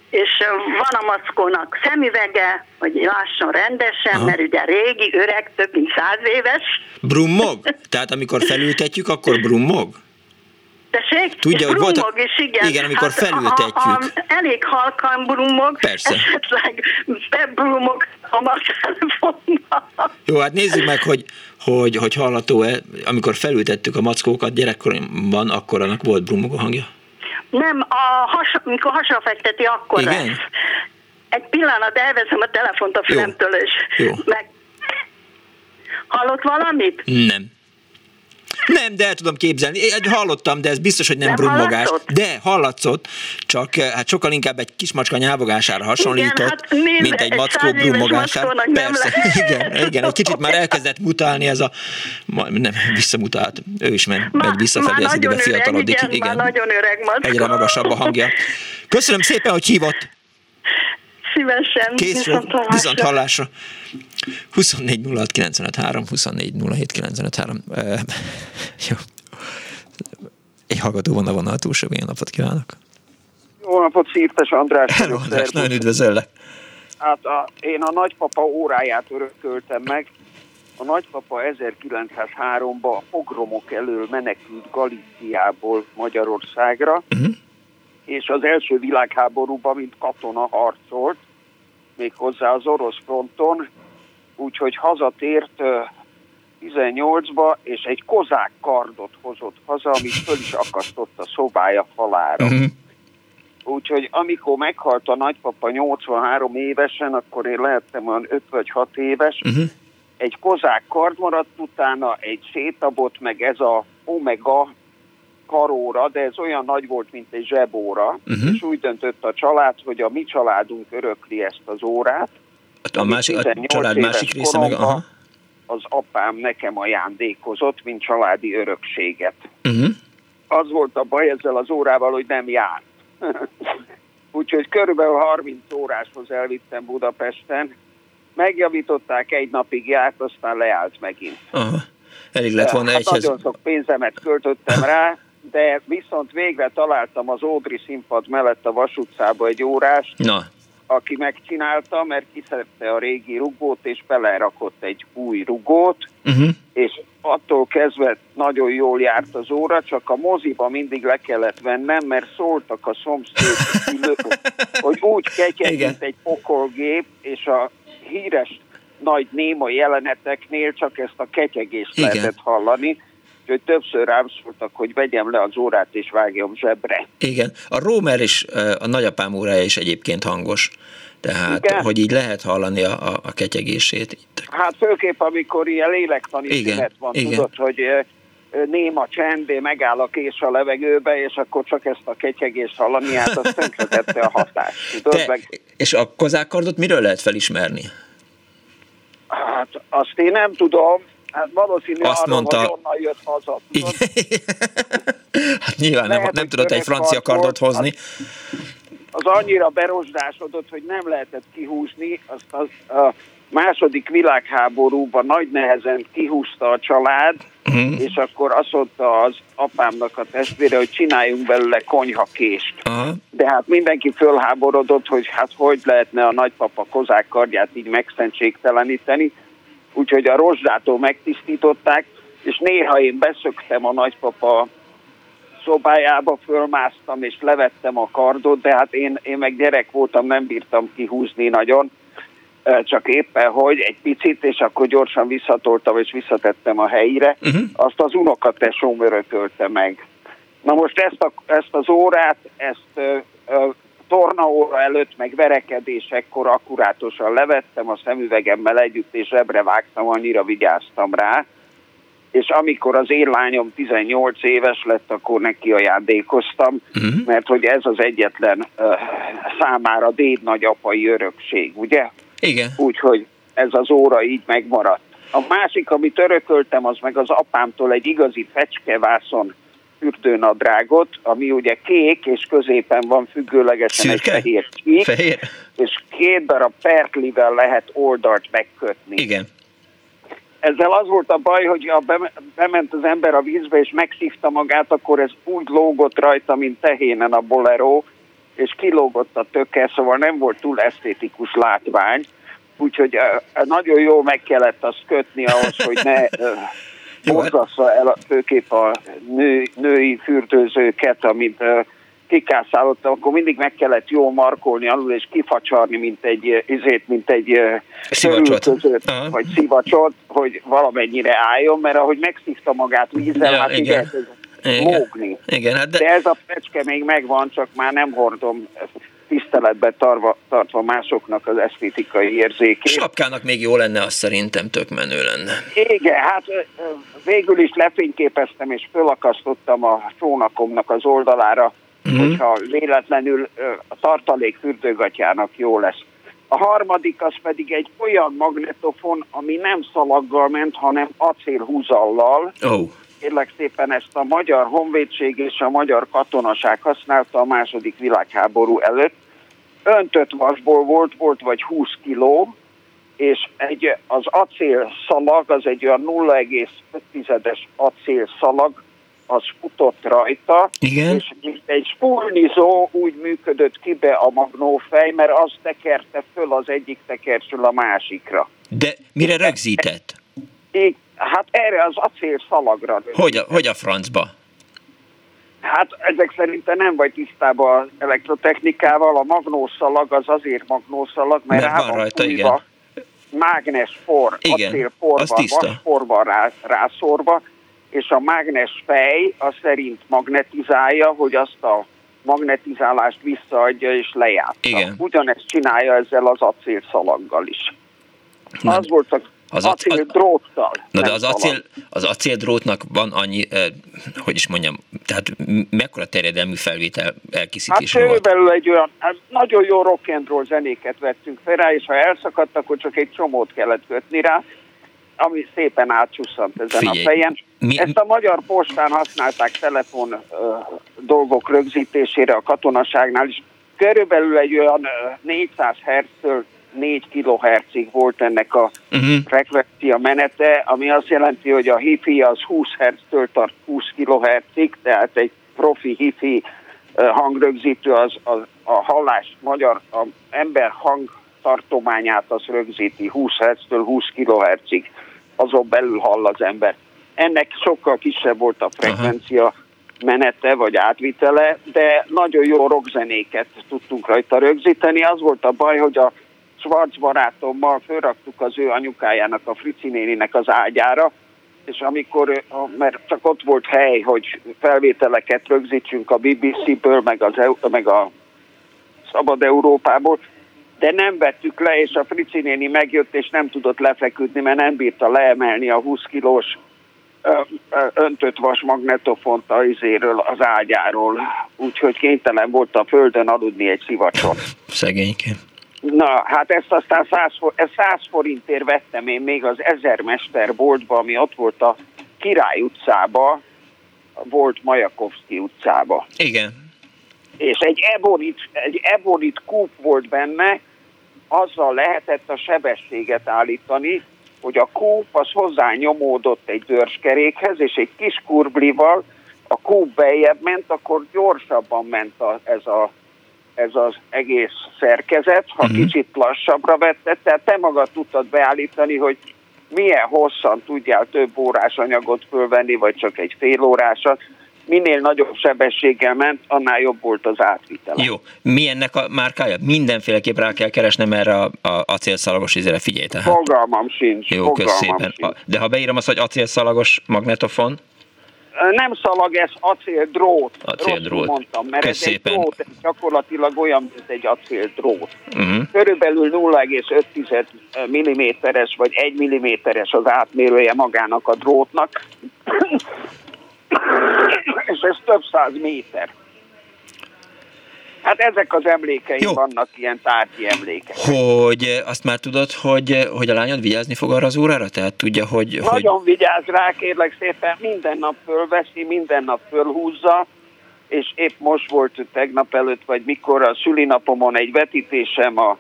és van a mackónak szemüvege, hogy lásson rendesen, Aha. mert ugye régi, öreg, több mint száz éves. Brummog? Tehát amikor felültetjük, akkor brummog? Tessék? Tudja, hogy volt a... is, igen. Igen, amikor hát, felültetjük. A, a, elég halkan brummog. Persze. Esetleg bebrummog a telefonban. Jó, hát nézzük meg, hogy, hogy, hogy hallható-e, amikor felültettük a mackókat gyerekkoromban, akkor annak volt brummogó hangja? Nem, a has, mikor hasra fekteti, akkor Igen? lesz. Egy pillanat, elveszem a telefont a fülemtől, és Jó. meg... Hallott valamit? Nem. Nem, de el tudom képzelni. Én hallottam, de ez biztos, hogy nem, nem brummogás. De hallatszott, csak hát sokkal inkább egy kismacska nyávogására hasonlított, igen, hát nézd, mint egy, egy mackó brummogására. Persze, [LAUGHS] igen, igen, egy kicsit már elkezdett mutálni ez a, nem, visszamutált, ő is megy, megy visszafelé az időbe, fiatalodik. Igen, igen. Már nagyon öreg macska. Egyre magasabb a hangja. Köszönöm szépen, hogy hívott. Szívesen. Kész, viszont hallásra. Viszont hallásra. 24 06 953, 24 07 953. Uh, jó. Egy hallgató van a vonal túlsó, jó napot kívánok. Jó napot, Szírtes András. Hello, András, nagyon üdvözöllek. Hát a, én a nagypapa óráját örököltem meg. A nagypapa 1903-ban a pogromok elől menekült Galíciából Magyarországra, uh-huh. és az első világháborúban, mint katona harcolt, méghozzá az orosz fronton, úgyhogy hazatért 18-ba, és egy kozák kardot hozott haza, amit föl is akasztott a szobája falára. Uh-huh. Úgyhogy amikor meghalt a nagypapa 83 évesen, akkor én lehettem olyan 5 vagy 6 éves, uh-huh. egy kozák kard maradt utána, egy szétabot, meg ez a omega karóra, de ez olyan nagy volt, mint egy zsebóra, uh-huh. és úgy döntött a család, hogy a mi családunk örökli ezt az órát. A, másik, a család másik része meg... Aha. Az apám nekem ajándékozott, mint családi örökséget. Uh-huh. Az volt a baj ezzel az órával, hogy nem járt. [LAUGHS] Úgyhogy körülbelül 30 óráshoz elvittem Budapesten. Megjavították, egy napig járt, aztán leállt megint. Aha. Elég lett volna hát egyhez... Nagyon sok pénzemet költöttem rá, [LAUGHS] de viszont végre találtam az Ódri színpad mellett a Vas utcába egy órás, Na. aki megcsinálta, mert kiszedte a régi rugót, és belerakott egy új rugót, uh-huh. és attól kezdve nagyon jól járt az óra, csak a moziba mindig le kellett vennem, mert szóltak a szomszédok, [LAUGHS] hogy úgy ketyeg, mint egy pokolgép, és a híres nagy néma jeleneteknél csak ezt a ketyegést Igen. lehetett hallani, hogy többször rám szóltak, hogy vegyem le az órát és vágjam zsebre. Igen, a Rómer is, a nagyapám órája is egyébként hangos. Tehát, Igen. hogy így lehet hallani a, a, a ketyegését. Hát főképp, amikor ilyen lélektani Igen. van, Igen. tudod, hogy néma csend, megáll a kés a levegőbe, és akkor csak ezt a ketyegést hallani, hát az [LAUGHS] tönkretette a hatást. Tudod, Te, meg... És a kozákkardot miről lehet felismerni? Hát azt én nem tudom, Hát valószínű Azt arra, mondta... hogy onnan jött haza. [LAUGHS] hát nyilván nem, nem tudott egy francia kardot hozni. Az, az annyira berosdásodott, hogy nem lehetett kihúzni, azt az, a második világháborúban nagy nehezen kihúzta a család, uh-huh. és akkor azt mondta az apámnak a testvére, hogy csináljunk belőle konyhakést. Uh-huh. De hát mindenki fölháborodott, hogy hát hogy lehetne a nagypapa kozák kardját így megszentségteleníteni, úgyhogy a rozsdától megtisztították, és néha én beszöktem a nagypapa szobájába, fölmásztam és levettem a kardot, de hát én, én meg gyerek voltam, nem bírtam kihúzni nagyon, csak éppen hogy egy picit, és akkor gyorsan visszatoltam és visszatettem a helyére, uh-huh. azt az unokatesóm örökölte meg. Na most ezt, a, ezt az órát, ezt ö, ö, tornaóra előtt, meg verekedésekkor akkurátosan levettem a szemüvegemmel együtt, és zsebre vágtam, annyira vigyáztam rá. És amikor az én lányom 18 éves lett, akkor neki ajándékoztam, uh-huh. mert hogy ez az egyetlen uh, számára déd nagyapai örökség, ugye? Igen. Úgyhogy ez az óra így megmaradt. A másik, amit örököltem, az meg az apámtól egy igazi fecskevászon fürdőnadrágot, ami ugye kék, és középen van függőlegesen Szürke? egy fehér csík, fehér. és két darab perklivel lehet oldalt megkötni. Igen. Ezzel az volt a baj, hogy ha bement az ember a vízbe, és megszívta magát, akkor ez úgy lógott rajta, mint tehénen a bolero, és kilógott a töke, szóval nem volt túl esztétikus látvány, úgyhogy nagyon jó meg kellett azt kötni ahhoz, hogy ne [LAUGHS] borzasztva el főképp a nő, női fürdőzőket, amit kikászálottam, akkor mindig meg kellett jól markolni alul, és kifacsarni, mint egy, izét, mint egy szivacsot. vagy szivacsot, hogy valamennyire álljon, mert ahogy megszívta magát vízzel, ja, hát igen. igen. mógni. Igen, hát de... de ez a fecske még megvan, csak már nem hordom tiszteletben tarva, tartva másoknak az esztétikai érzékét. Sapkának még jó lenne, azt szerintem tök menő lenne. Igen, hát végül is lefényképeztem és fölakasztottam a csónakomnak az oldalára, uh-huh. hogyha véletlenül a tartalék fürdőgatjának jó lesz. A harmadik az pedig egy olyan magnetofon, ami nem szalaggal ment, hanem acélhúzallal. Oh. Kérlek szépen ezt a magyar honvédség és a magyar katonaság használta a második világháború előtt. Öntött vasból volt, volt vagy 20 kiló, és egy, az acél szalag, az egy olyan 0,5-es acél szalag, az futott rajta, Igen. és egy spulnizó úgy működött ki be a magnófej, mert az tekerte föl az egyik tekercsül a másikra. De mire rögzített? Hát erre az acél szalagra. Hogy a, hogy a francba? Hát ezek szerint nem vagy tisztában az elektrotechnikával, a magnószalag az azért magnószalag, mert, mert van rajta, igen. mágnes for, igen, acél van rá, rászorva, és a mágnes fej az szerint magnetizálja, hogy azt a magnetizálást visszaadja és lejátsza. Igen. Ugyanezt csinálja ezzel az acélszalaggal is. Na, az volt a az acél dróttal. Na de az acél, az acél drótnak van annyi, eh, hogy is mondjam, tehát mekkora terjedelmű felvétel elkészítés hát volt? belül egy olyan, hát nagyon jó rock and roll zenéket vettünk fel rá, és ha elszakadt, akkor csak egy csomót kellett kötni rá, ami szépen átcsusszant ezen Figyelj, a fejen. Mi... Ezt a magyar postán használták telefon uh, dolgok rögzítésére a katonaságnál is. Körülbelül egy olyan 400 Hz-től 4 kHz-ig volt ennek a uh-huh. frekvencia menete, ami azt jelenti, hogy a hifi az 20 Hz-től tart 20 kHz-ig, tehát egy profi hifi hangrögzítő az, az a hallás magyar, a ember hang tartományát az rögzíti 20 Hz-től 20 kHz-ig, azon belül hall az ember. Ennek sokkal kisebb volt a frekvencia uh-huh. menete vagy átvitele, de nagyon jó rockzenéket tudtunk rajta rögzíteni. Az volt a baj, hogy a Schwarz barátommal fölraktuk az ő anyukájának, a Frici néninek az ágyára, és amikor, mert csak ott volt hely, hogy felvételeket rögzítsünk a BBC-ből, meg, az, meg a Szabad Európából, de nem vettük le, és a Frici néni megjött, és nem tudott lefeküdni, mert nem bírta leemelni a 20 kilós öntött vas magnetofont az izéről, az ágyáról, úgyhogy kénytelen volt a földön aludni egy szivacson. Szegényként. Na, hát ezt aztán 100, ezt 100 forintért vettem én még az Ezermester boltba, ami ott volt a Király utcába, volt Majakovszki utcába. Igen. És egy ebonit, egy ebonit kúp volt benne, azzal lehetett a sebességet állítani, hogy a kúp az hozzá nyomódott egy dörskerékhez, és egy kis kurblival a kúp bejebb ment, akkor gyorsabban ment a, ez a ez az egész szerkezet, ha uh-huh. kicsit lassabbra vette, tehát te magad tudtad beállítani, hogy milyen hosszan tudjál több órás anyagot fölvenni, vagy csak egy fél órásat. Minél nagyobb sebességgel ment, annál jobb volt az átvitele. Jó. Mi ennek a márkája? Mindenféleképp rá kell keresnem erre a, a acélszalagos izére, figyelj tehát. Fogalmam sincs. Jó, köszönöm. De ha beírom azt, hogy acélszalagos magnetofon, nem szalag, ez acéldrót. Acéldrót. mondtam, mert Kösz ez szépen. egy drót, ez gyakorlatilag olyan, mint egy acéldrót. Uh-huh. Körülbelül 0,5 mm-es vagy 1 mm-es az átmérője magának a drótnak, [COUGHS] és ez több száz méter. Hát ezek az emlékeim Jó. vannak, ilyen tárgyi emlékek. Hogy azt már tudod, hogy, hogy a lányod vigyázni fog arra az órára? Tehát tudja, hogy... Nagyon hogy... vigyáz rá, kérlek szépen, minden nap fölveszi, minden nap fölhúzza, és épp most volt tegnap előtt, vagy mikor a szülinapomon egy vetítésem a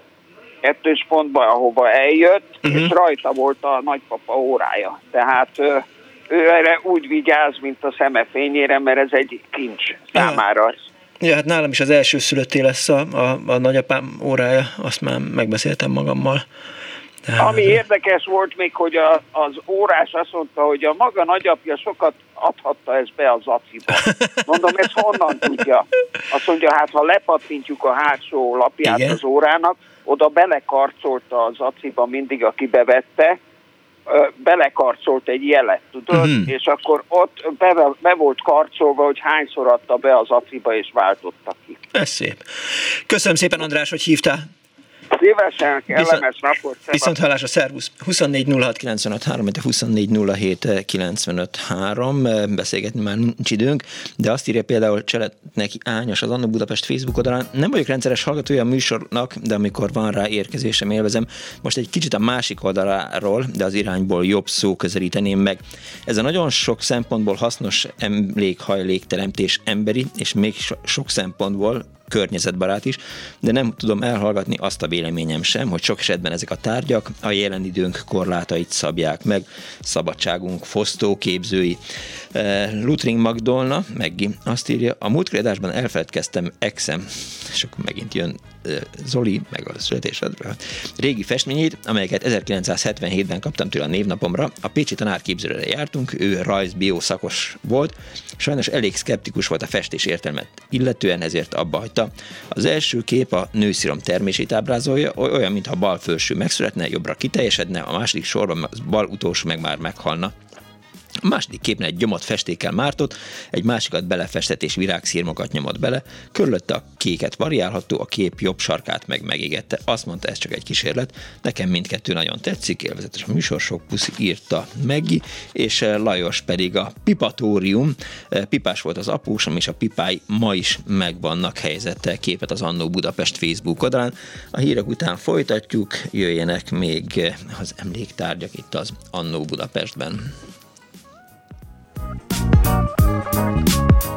kettős pontba, ahova eljött, uh-huh. és rajta volt a nagypapa órája. Tehát ő erre úgy vigyáz, mint a szeme fényére, mert ez egy kincs számára. Ja, hát nálam is az első szülötté lesz a, a, a nagyapám órája, azt már megbeszéltem magammal. Ami érdekes volt még, hogy a, az órás azt mondta, hogy a maga nagyapja sokat adhatta ezt be az aciba. Mondom, ez honnan tudja? Azt mondja, hát ha lepattintjuk a hátsó lapját Igen. az órának, oda belekarcolta az aciba mindig, aki bevette, belekarcolt egy jelet, tudod, uh-huh. és akkor ott be, be volt karcolva, hogy hányszor adta be az afiba, és váltotta ki. Ez szép. Köszönöm szépen, András, hogy hívtál. Szívesen, kellemes viszont, napot. Viszont hallás a szervusz. 24 06 95 3, 24 07 95 3, beszélgetni már nincs időnk, de azt írja például neki Ányos az Anno Budapest Facebook oldalán. Nem vagyok rendszeres hallgatója a műsornak, de amikor van rá érkezésem, élvezem. Most egy kicsit a másik oldaláról, de az irányból jobb szó közelíteném meg. Ez a nagyon sok szempontból hasznos emlékhajlékteremtés emberi, és még sok szempontból környezetbarát is, de nem tudom elhallgatni azt a véleményem sem, hogy sok esetben ezek a tárgyak a jelen időnk korlátait szabják meg, szabadságunk fosztóképzői. Eh, Lutring Magdolna, Meggi azt írja, a múltkor elfeledkeztem exem, és akkor megint jön Zoli, meg a születésedről régi festményét, amelyeket 1977-ben kaptam tőle a névnapomra. A Pécsi tanárképzőre jártunk, ő rajz-bio szakos volt, sajnos elég szkeptikus volt a festés értelmet, illetően ezért abba hagyta. Az első kép a nőszirom termését ábrázolja, olyan, mintha bal felső megszületne, jobbra kiteljesedne, a második sorban az bal utolsó meg már meghalna. A második képen egy gyomot festékkel mártott, egy másikat belefestett és virágszírmokat nyomott bele, körülötte a kéket variálható, a kép jobb sarkát meg megégette. Azt mondta, ez csak egy kísérlet. Nekem mindkettő nagyon tetszik, élvezetes a műsor, sok puszi írta Meggi, és eh, Lajos pedig a Pipatórium. Eh, pipás volt az apósom, és a pipái ma is megvannak helyzette képet az Annó Budapest Facebook oldalán. A hírek után folytatjuk, jöjjenek még eh, az emléktárgyak itt az Annó Budapestben. Thank you.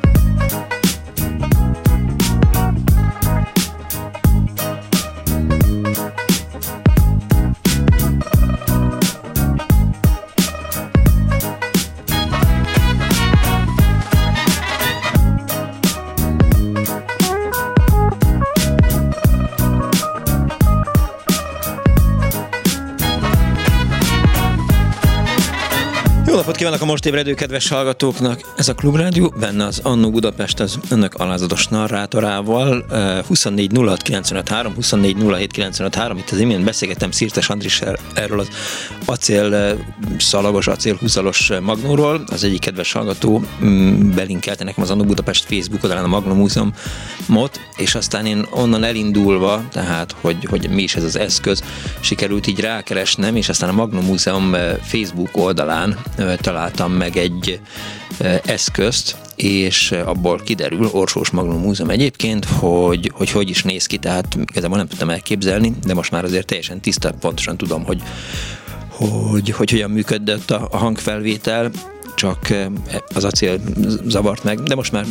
Napot kívánok a most ébredő kedves hallgatóknak! Ez a Klubrádió, benne az Annó Budapest az önök alázatos narrátorával. 24 06 953, 24 07 953, itt az imént beszélgettem Szirtes Andrissel erről az acél szalagos, acél húzalos magnóról. Az egyik kedves hallgató mm, belinkelte nekem az Annó Budapest Facebook oldalán a Magnum Múzeumot, és aztán én onnan elindulva, tehát hogy, hogy mi is ez az eszköz, sikerült így rákeresnem, és aztán a Magnum Múzeum Facebook oldalán találtam meg egy eszközt, és abból kiderül, Orsós Magnum Múzeum egyébként, hogy, hogy hogy is néz ki, tehát igazából nem tudtam elképzelni, de most már azért teljesen tiszta, pontosan tudom, hogy hogy, hogy hogyan működött a, a hangfelvétel, csak az acél zavart meg, de most már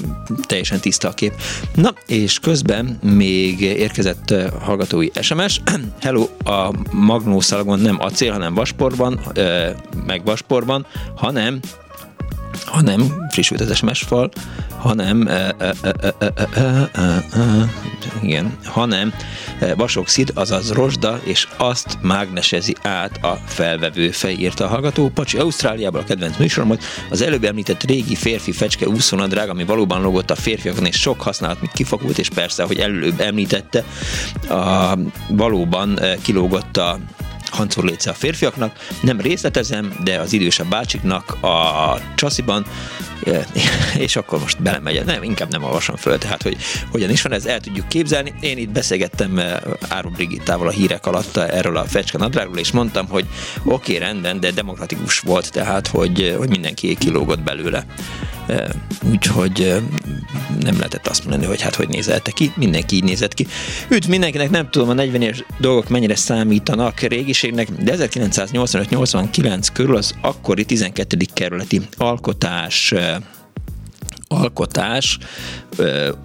teljesen tiszta a kép. Na, és közben még érkezett hallgatói SMS. [CLEARS THROAT] Hello, a magnószalagon nem acél, hanem vasporban, meg vasporban, hanem hanem frissült az SMS fal, hanem igen, hanem vasoxid, azaz rozsda, és azt mágnesezi át a felvevő fej, írta a hallgató. Pacsi Ausztráliából a kedvenc műsoromat, az előbb említett régi férfi fecske úszónadrág, ami valóban logott a férfiakon, és sok használat még kifakult, és persze, ahogy előbb említette, a, valóban kilógott a Hancor Léce a férfiaknak, nem részletezem, de az idősebb bácsiknak a csasziban, [LAUGHS] és akkor most belemegy, nem, inkább nem olvasom föl, tehát hogy hogyan is van, ez el tudjuk képzelni. Én itt beszélgettem Áron Brigittával a hírek alatt erről a fecske nadrágról, és mondtam, hogy oké, okay, rendben, de demokratikus volt, tehát hogy, hogy mindenki kilógott belőle. Úgyhogy nem lehetett azt mondani, hogy hát hogy nézelte ki, mindenki így nézett ki. Üdv mindenkinek, nem tudom a 40 éves dolgok mennyire számítanak régiségnek, de 1985-89 körül az akkori 12. kerületi alkotás alkotás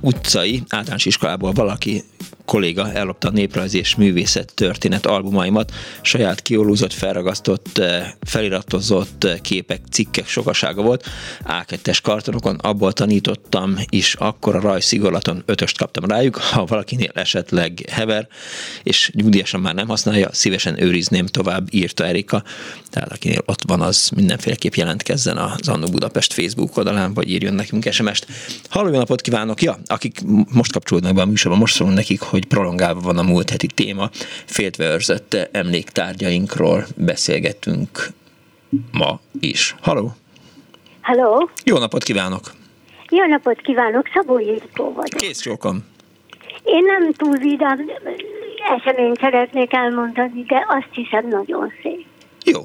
utcai általános iskolából valaki kolléga ellopta a néprajz és művészet történet albumaimat, saját kiolúzott, felragasztott, eh, feliratozott eh, képek, cikkek sokasága volt, A2-es kartonokon, abból tanítottam is, akkor a rajszigorlaton ötöst kaptam rájuk, ha valakinél esetleg hever, és nyugdíjasan már nem használja, szívesen őrizném tovább, írta Erika, tehát akinél ott van, az mindenféleképp jelentkezzen az Annó Budapest Facebook oldalán, vagy írjon nekünk SMS-t. Halló, napot kívánok! Ja, akik most kapcsolódnak be a műsorban, most szólunk nekik, hogy prolongálva van a múlt heti téma, féltve őrzött emléktárgyainkról beszélgetünk ma is. Haló! Halló! Jó napot kívánok! Jó napot kívánok, Szabó Ildikó vagyok. Kész sokan. Én nem túl vidám eseményt szeretnék elmondani, de azt hiszem nagyon szép. Jó.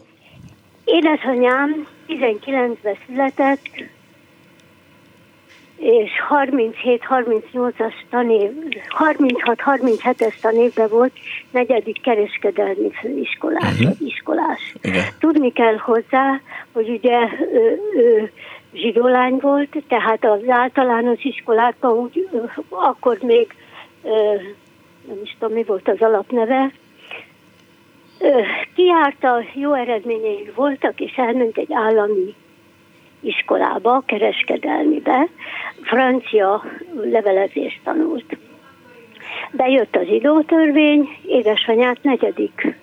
Édesanyám 19-ben született, és 37-38-as tanév, 36-37-es tanévben volt negyedik kereskedelmi főiskolás, uh-huh. iskolás. Igen. Tudni kell hozzá, hogy ugye ő, ő zsidó lány volt, tehát az általános iskolákban úgy, akkor még nem is tudom, mi volt az alapneve, kiárta, jó eredményei voltak, és elment egy állami iskolába, kereskedelmibe, francia levelezést tanult. Bejött az idótörvény, édesanyát negyedik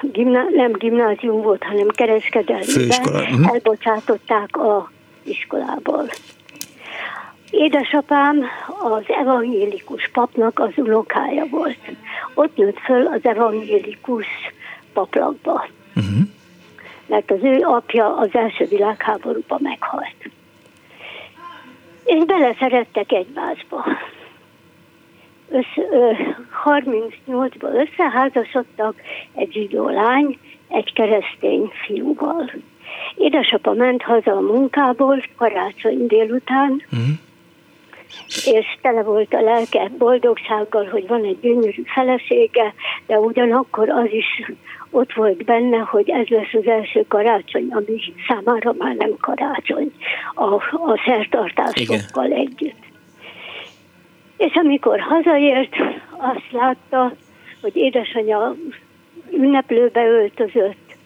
gimná- nem gimnázium volt, hanem kereskedelmiben uh-huh. elbocsátották a iskolából. Édesapám az evangélikus papnak az unokája volt. Ott nőtt föl az evangélikus paplakba. Mert az ő apja az első világháborúban meghalt. És beleszerettek egymásba. Össze, ö, 38-ban összeházasodtak egy zsidó lány, egy keresztény fiúval. Édesapa ment haza a munkából karácsony délután, uh-huh. és tele volt a lelke boldogsággal, hogy van egy gyönyörű felesége, de ugyanakkor az is ott volt benne, hogy ez lesz az első karácsony, ami számára már nem karácsony, a, a szertartásokkal Igen. együtt. És amikor hazaért, azt látta, hogy édesanyja ünneplőbe öltözött,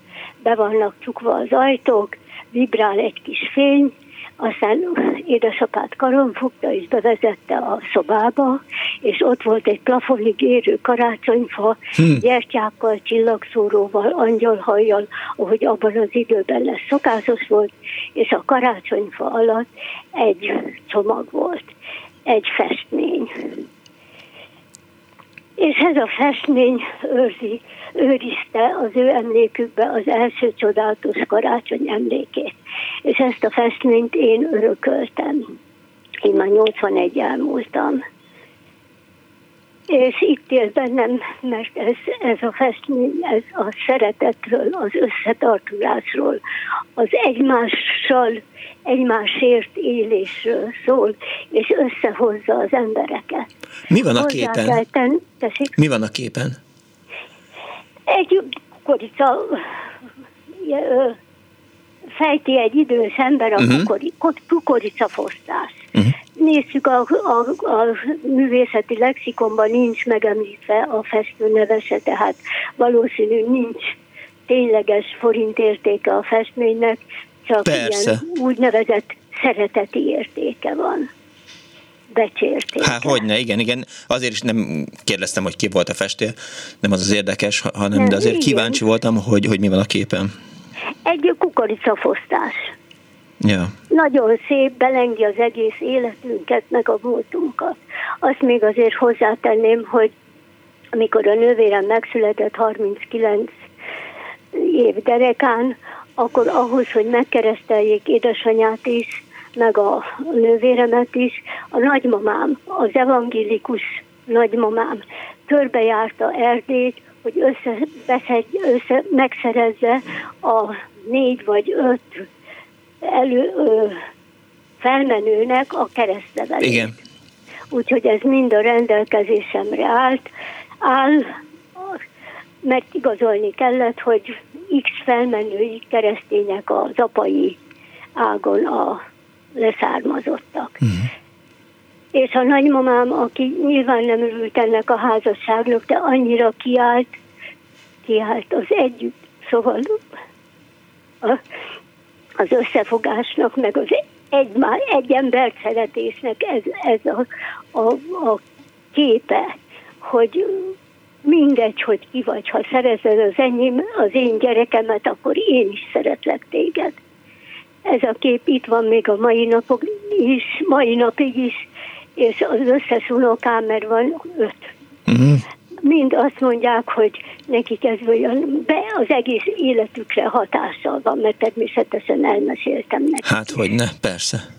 be vannak csukva az ajtók, vibrál egy kis fény, aztán édesapát karon fogta és bevezette a szobába, és ott volt egy plafonig érő karácsonyfa, hmm. gyertyákkal, csillagszóróval, angyalhajjal, ahogy abban az időben lesz szokásos volt, és a karácsonyfa alatt egy csomag volt, egy festmény. És ez a festmény őrzi, őrizte az ő emlékükbe az első csodálatos karácsony emlékét. És ezt a festményt én örököltem. Én már 81 elmúltam. És itt él bennem, mert ez, ez a festmény, ez a szeretetről, az összetartulásról, az egymással, egymásért élésről szól, és összehozza az embereket. Mi van a képen? Ten, Mi van a képen? Egy kukorica fejti egy idős ember a uh-huh. kukoricafosztás. Uh-huh. Nézzük, a, a, a művészeti lexikonban nincs megemlítve a festő nevese, tehát valószínű nincs tényleges forintértéke a festménynek, csak Persze. ilyen úgynevezett szereteti értéke van becsérték. Hát hogyne, igen, igen. Azért is nem kérdeztem, hogy ki volt a festő, nem az az érdekes, hanem nem, de azért igen. kíváncsi voltam, hogy, hogy mi van a képen. Egy kukoricafosztás. Ja. Nagyon szép, belengi az egész életünket, meg a múltunkat. Azt még azért hozzátenném, hogy amikor a nővérem megszületett 39 év derekán, akkor ahhoz, hogy megkereszteljék édesanyát is, meg a nővéremet is, a nagymamám, az evangélikus nagymamám körbejárta Erdélyt, hogy össze, össze, megszerezze a négy vagy öt elő, ö, felmenőnek a keresztnevelést. Igen. Úgyhogy ez mind a rendelkezésemre állt, áll, mert igazolni kellett, hogy X felmenői keresztények az apai ágon a leszármazottak. Uh-huh. És a nagymamám, aki nyilván nem örült ennek a házasságnak, de annyira kiállt, kiállt az együtt, szóval a, az összefogásnak, meg az egy, egy ember szeretésnek ez, ez a, a, a képe, hogy mindegy, hogy ki vagy, ha szerezed az enyém, az én gyerekemet, akkor én is szeretlek téged. Ez a kép itt van még a mai napok is, mai napig is, és az összes unokám, mert van öt. Uh-huh. Mind azt mondják, hogy nekik ez olyan, be az egész életükre hatással van, mert természetesen elmeséltem nekik. Hát, hogy ne, persze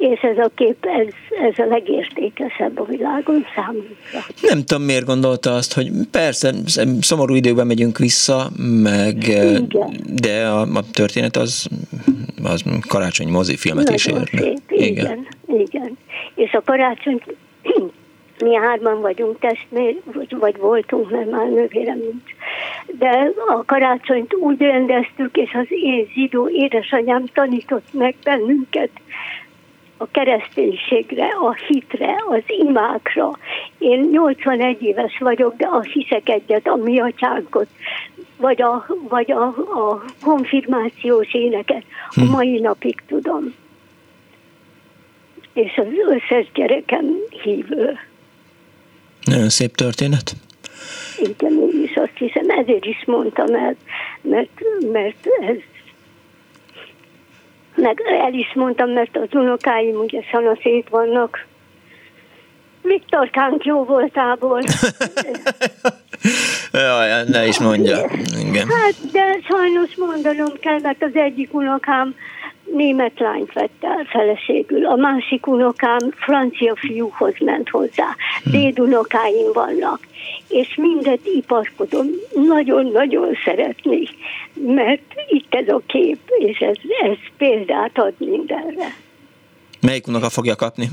és ez a kép, ez, ez a legértékesebb a világon számunkra. Nem tudom, miért gondolta azt, hogy persze, szomorú időben megyünk vissza, meg, Igen. de a, a történet az, az karácsony mozifilmet Nagyon is. Szép. Igen. Igen, igen. És a karácsony mi hárman vagyunk testmér, vagy, vagy voltunk, mert már nővérem nincs. De a karácsonyt úgy rendeztük, és az én zsidó édesanyám tanított meg bennünket, a kereszténységre, a hitre, az imákra. Én 81 éves vagyok, de a hiszek egyet, a mi atyánkot, vagy a, vagy a, a konfirmációs éneket a hm. mai napig tudom. És az összes gyerekem hívő. Nagyon szép történet. Igen, én is azt hiszem, ezért is mondtam el, mert, mert ez meg el is mondtam, mert az unokáim ugye szét vannak. Viktorkánk jó voltából. [LAUGHS] Jaj, ne is mondja. Igen. Hát, de sajnos mondanom kell, mert az egyik unokám német lányt vett el feleségül, a másik unokám francia fiúhoz ment hozzá, hm. dédunokáim vannak, és mindet iparkodom, nagyon-nagyon szeretni, mert itt ez a kép, és ez, ez példát ad mindenre. Melyik unoka fogja kapni?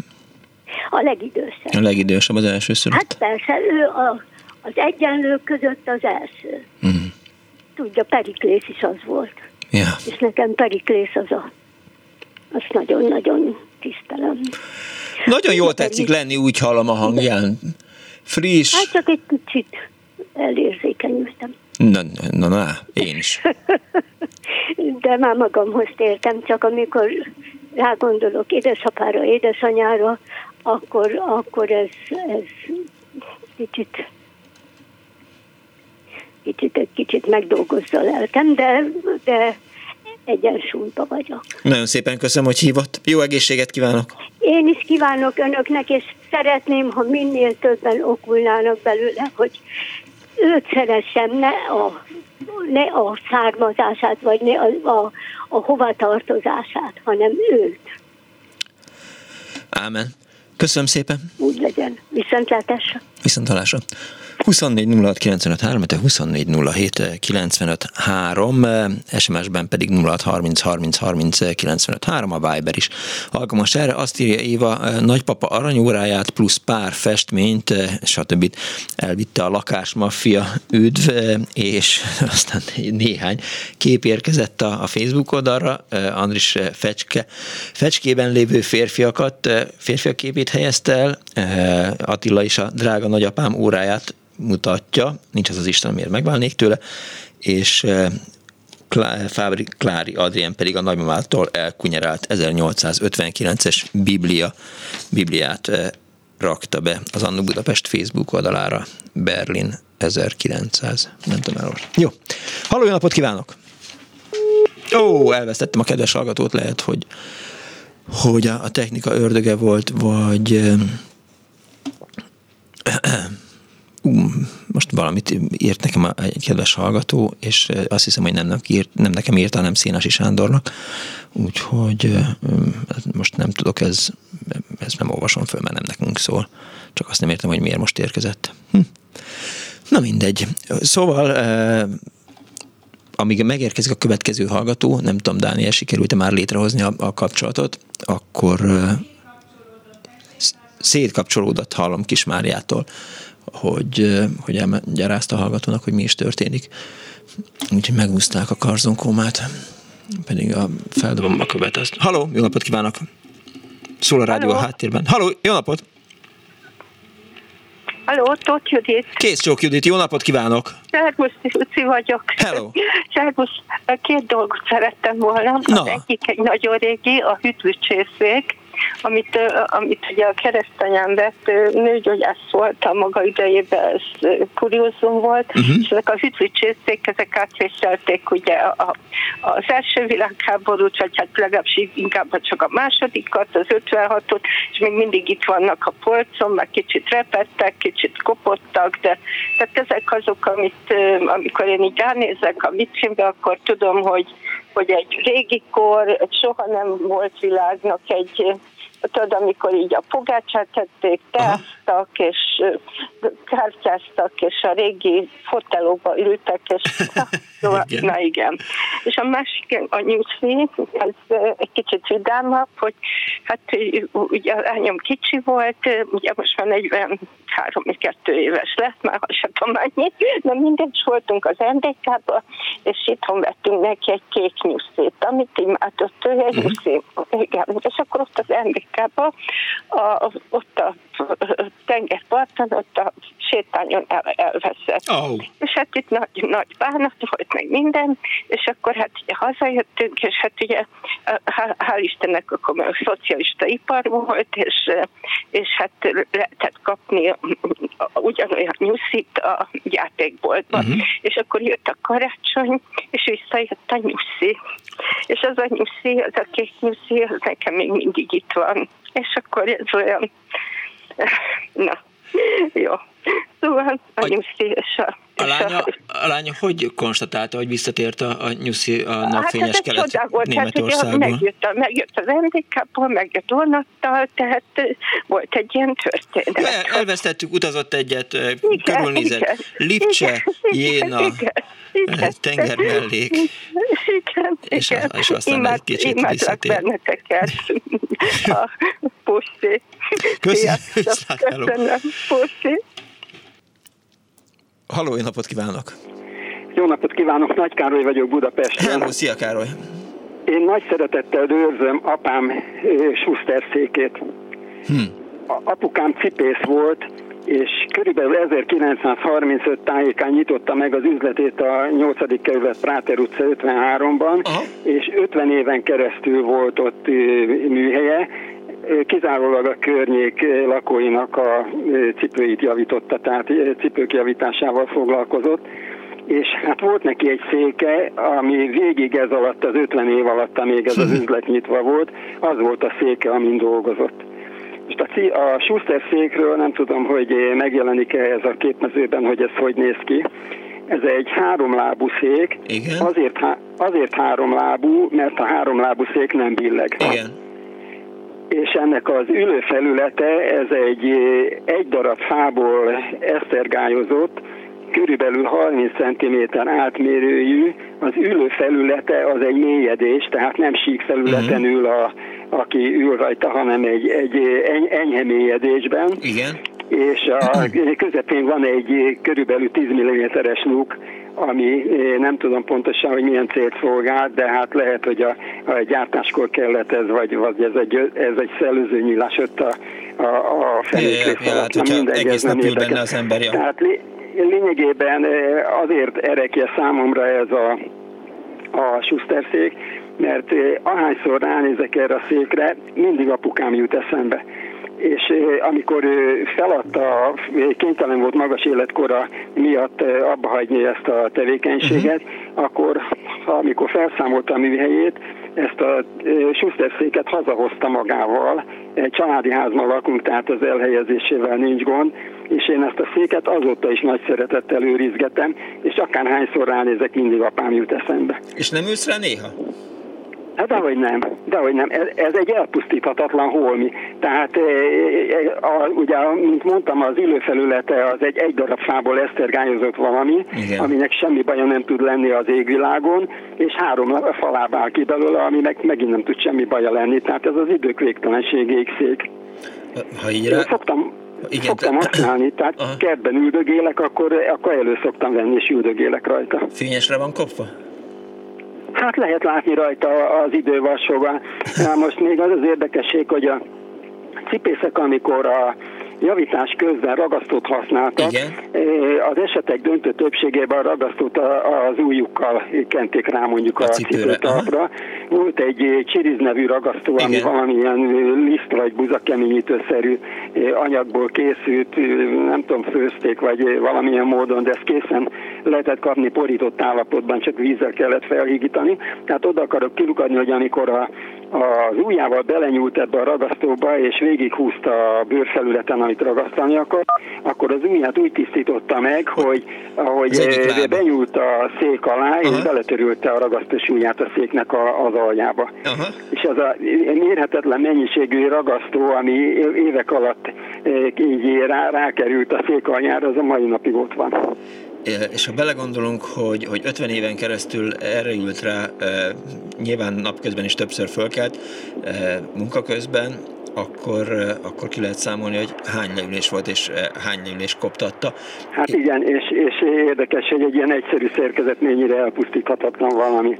A legidősebb. A legidősebb az első szülött. Hát persze, ő a, az egyenlők között az első. Uh-huh. Tudja, Periklész is az volt. Ja. És nekem Periklész az a azt nagyon-nagyon tisztelem. Nagyon jól tetszik lenni, úgy hallom a hangján. Friss. Hát csak egy kicsit elérzékenyültem. Na, na, na, én is. [LAUGHS] De már magamhoz tértem, csak amikor rágondolok édesapára, édesanyára, akkor, akkor ez, ez kicsit kicsit, egy kicsit megdolgozza lelkem, de, de egyensúlyba vagyok. Nagyon szépen köszönöm, hogy hívott. Jó egészséget kívánok! Én is kívánok önöknek, és szeretném, ha minél többen okulnának belőle, hogy őt szeressem, ne a, ne a származását, vagy ne a, a, a hovatartozását, hanem őt. Ámen. Köszönöm szépen. Úgy legyen. Viszontlátásra. Viszontlátásra. 24 06 95 24 07 SMS-ben pedig 06 30 30 30 95 3, a Viber is alkalmas erre. Azt írja Éva, nagypapa aranyóráját plusz pár festményt, stb. elvitte a lakásmafia üdv, és [LAUGHS] aztán néhány kép érkezett a, a Facebook oldalra, Andris Fecske, Fecskében lévő férfiakat, férfiak képét helyezte el, Attila is a drága nagyapám óráját mutatja, nincs az az Isten, miért megválnék tőle, és eh, Fábri Klári Adrien pedig a nagymamától elkunyerált 1859-es Biblia, Bibliát rakta be az Annu Budapest Facebook oldalára, Berlin 1900, nem tudom el. Jó, halló, jó napot kívánok! Ó, elvesztettem a kedves hallgatót, lehet, hogy, hogy a technika ördöge volt, vagy [CLEARS THROAT] valamit írt nekem egy kedves hallgató, és azt hiszem, hogy nem, írt, nem nekem írta, hanem Szénasi Sándornak, úgyhogy most nem tudok, ez, ezt nem olvasom föl, mert nem nekünk szól. Csak azt nem értem, hogy miért most érkezett. Hm. Na mindegy. Szóval amíg megérkezik a következő hallgató, nem tudom, Dániel, sikerült-e már létrehozni a, a kapcsolatot, akkor szétkapcsolódott hallom Kismáriától, hogy, hogy elmagyarázta a hallgatónak, hogy mi is történik. Úgyhogy megúzták a karzonkómát, pedig a feldobom a követ. Azt. Haló, jó napot kívánok! Szól a rádió Halló. a háttérben. Haló, jó napot! Halló, Tóth Judit. Kész csók Judit, jó napot kívánok! Szervusz, Luci vagyok. Hello! [LAUGHS] Szervusz, két dolgot szerettem volna. Na. Az egyik egy nagyon régi, a hűtőcsészék amit, amit ugye a keresztanyám vett, nőgyógyász volt a maga idejében, ez kuriózum volt, uh-huh. és ezek a hütvicsészék, ezek átvéselték ugye a, az első világháborút, vagy hát legalábbis inkább csak a másodikat, az 56-ot, és még mindig itt vannak a polcon, meg kicsit repettek, kicsit kopottak, de tehát ezek azok, amit amikor én így ránézek a vitrínbe, akkor tudom, hogy hogy egy régi kor, egy soha nem volt világnak egy tudod, amikor így a pogácsát tették, teáztak, és kártyáztak, és a régi fotelóba ültek, és [LAUGHS] szóval, igen. na igen. És a másik, a nyuszi, ez egy kicsit vidámabb, hogy hát ugye a lányom kicsi volt, ugye most már 43 2 éves lett, már sem tudom annyi, de mindegy, voltunk az ndk és itthon vettünk neki egy kék nyuszét, amit imádott ő, egy nyuszi, igen, és akkor ott az NDK a, ott a tengerparton, ott a sétányon el, elveszett. Oh. És hát itt nagy, nagy bánat volt, meg minden, és akkor hát ugye hazajöttünk, és hát ugye hál' Istennek akkor a szocialista ipar volt, és, és hát lehetett kapni ugyanolyan nyuszit a játékboltban. Uh-huh. És akkor jött a karácsony, és visszajött a nyuszi. És az a nyuszi, az a kék nyuszi, az nekem még mindig itt van és akkor ez olyan, [LAUGHS] na, jó. Szóval a nyuszi és a... A lánya, a lánya hogy konstatálta, hogy visszatért a, a nyuszi a hát napfényes hát kelet hát, Németországból? Hát, megjött, a, megjött az NDK-ból, megjött vonattal, tehát volt egy ilyen történet. El, elvesztettük, utazott egyet, igen, körülnézett. Igen, Lipcse, igen, Jéna, igen, igen, tenger mellék. Igen, és, igen. és aztán Imád, egy kicsit visszatér. benneteket. [LAUGHS] A Puszi. [LAUGHS] Köszönöm. Köszönöm. Puszi. Halló, jó napot kívánok! Jó napot kívánok, Nagy Károly vagyok Budapesten. Hello, szia Károly! Én nagy szeretettel őrzöm apám Schuster székét. Hm. A apukám cipész volt, és körülbelül 1935 tájékán nyitotta meg az üzletét a 8. kerület Práter utca 53-ban, Aha. és 50 éven keresztül volt ott műhelye, kizárólag a környék lakóinak a cipőit javította, tehát cipők javításával foglalkozott, és hát volt neki egy széke, ami végig ez alatt, az 50 év alatt, amíg ez az [LAUGHS] üzlet nyitva volt, az volt a széke, amin dolgozott. Most a, a Schuster székről nem tudom, hogy megjelenik-e ez a képmezőben, hogy ez hogy néz ki. Ez egy háromlábú szék. Igen. Azért, azért háromlábú, mert a háromlábú szék nem billeg. Igen és ennek az ülőfelülete, ez egy egy darab fából esztergályozott, körülbelül 30 cm átmérőjű, az ülőfelülete az egy mélyedés, tehát nem sík felületen mhm. ül, a, aki ül rajta, hanem egy, egy enyhe mélyedésben. Igen. És a [CLEARS THROAT] közepén van egy körülbelül 10 mm-es luk, ami nem tudom pontosan, hogy milyen célt szolgál, de hát lehet, hogy a, a gyártáskor kellett ez, vagy, vagy ez egy, ez egy szellőző nyílás ott a, a, a fenékrész ja, hát, hogyha mindegy, egész nap ül benne az ember, ja. Tehát lényegében azért erekje számomra ez a, a Schuster szék, mert ahányszor ránézek erre a székre, mindig apukám jut eszembe és amikor feladta, kénytelen volt magas életkora miatt abba hagyni ezt a tevékenységet, uh-huh. akkor amikor felszámolta a műhelyét, ezt a Schuster széket hazahozta magával, egy családi házban lakunk, tehát az elhelyezésével nincs gond, és én ezt a széket azóta is nagy szeretettel őrizgetem, és akárhányszor ránézek, mindig apám jut eszembe. És nem ülsz rá néha? Hát dehogy nem, dehogy nem. Ez, ez egy elpusztíthatatlan holmi. Tehát e, e, a, ugye, mint mondtam, az ülőfelülete az egy egy darab fából esztergányozott valami, Igen. aminek semmi baja nem tud lenni az égvilágon, és három faláb áll ki belőle, aminek megint nem tud semmi baja lenni. Tehát ez az idők végtelenségéig szék. Ha így rá... szoktam, igen, szoktam használni, tehát Aha. kertben üldögélek, akkor, akkor elő szoktam venni, és üldögélek rajta. Fényesre van kopva? Hát lehet látni rajta az idővasóban. Most még az az érdekesség, hogy a cipészek, amikor a javítás közben ragasztót használtak. Igen. Az esetek döntő többségében a ragasztót az újukkal kenték rá mondjuk a, a cipőtalpra. Volt egy csiriz nevű ragasztó, Igen. ami valamilyen liszt vagy buzakeményítőszerű anyagból készült, nem tudom, főzték vagy valamilyen módon, de ezt készen lehetett kapni porított állapotban, csak vízzel kellett felhígítani. Tehát oda akarok kilukadni, hogy amikor a az ujjával belenyúlt ebbe a ragasztóba, és végighúzta a bőrfelületen, amit ragasztani akar, akkor az ujját úgy tisztította meg, hogy ahogy benyúlt a szék alá, Aha. és beletörülte a ragasztós ujját a széknek a, az aljába. Aha. És az a mérhetetlen mennyiségű ragasztó, ami évek alatt így rá, rákerült a szék aljára, az a mai napig ott van és ha belegondolunk, hogy, hogy 50 éven keresztül erre ült rá, nyilván napközben is többször fölkelt, munkaközben, akkor, akkor ki lehet számolni, hogy hány leülés volt, és hány leülés koptatta. Hát igen, és, és érdekes, hogy egy ilyen egyszerű szerkezet mennyire elpusztíthatatlan valami.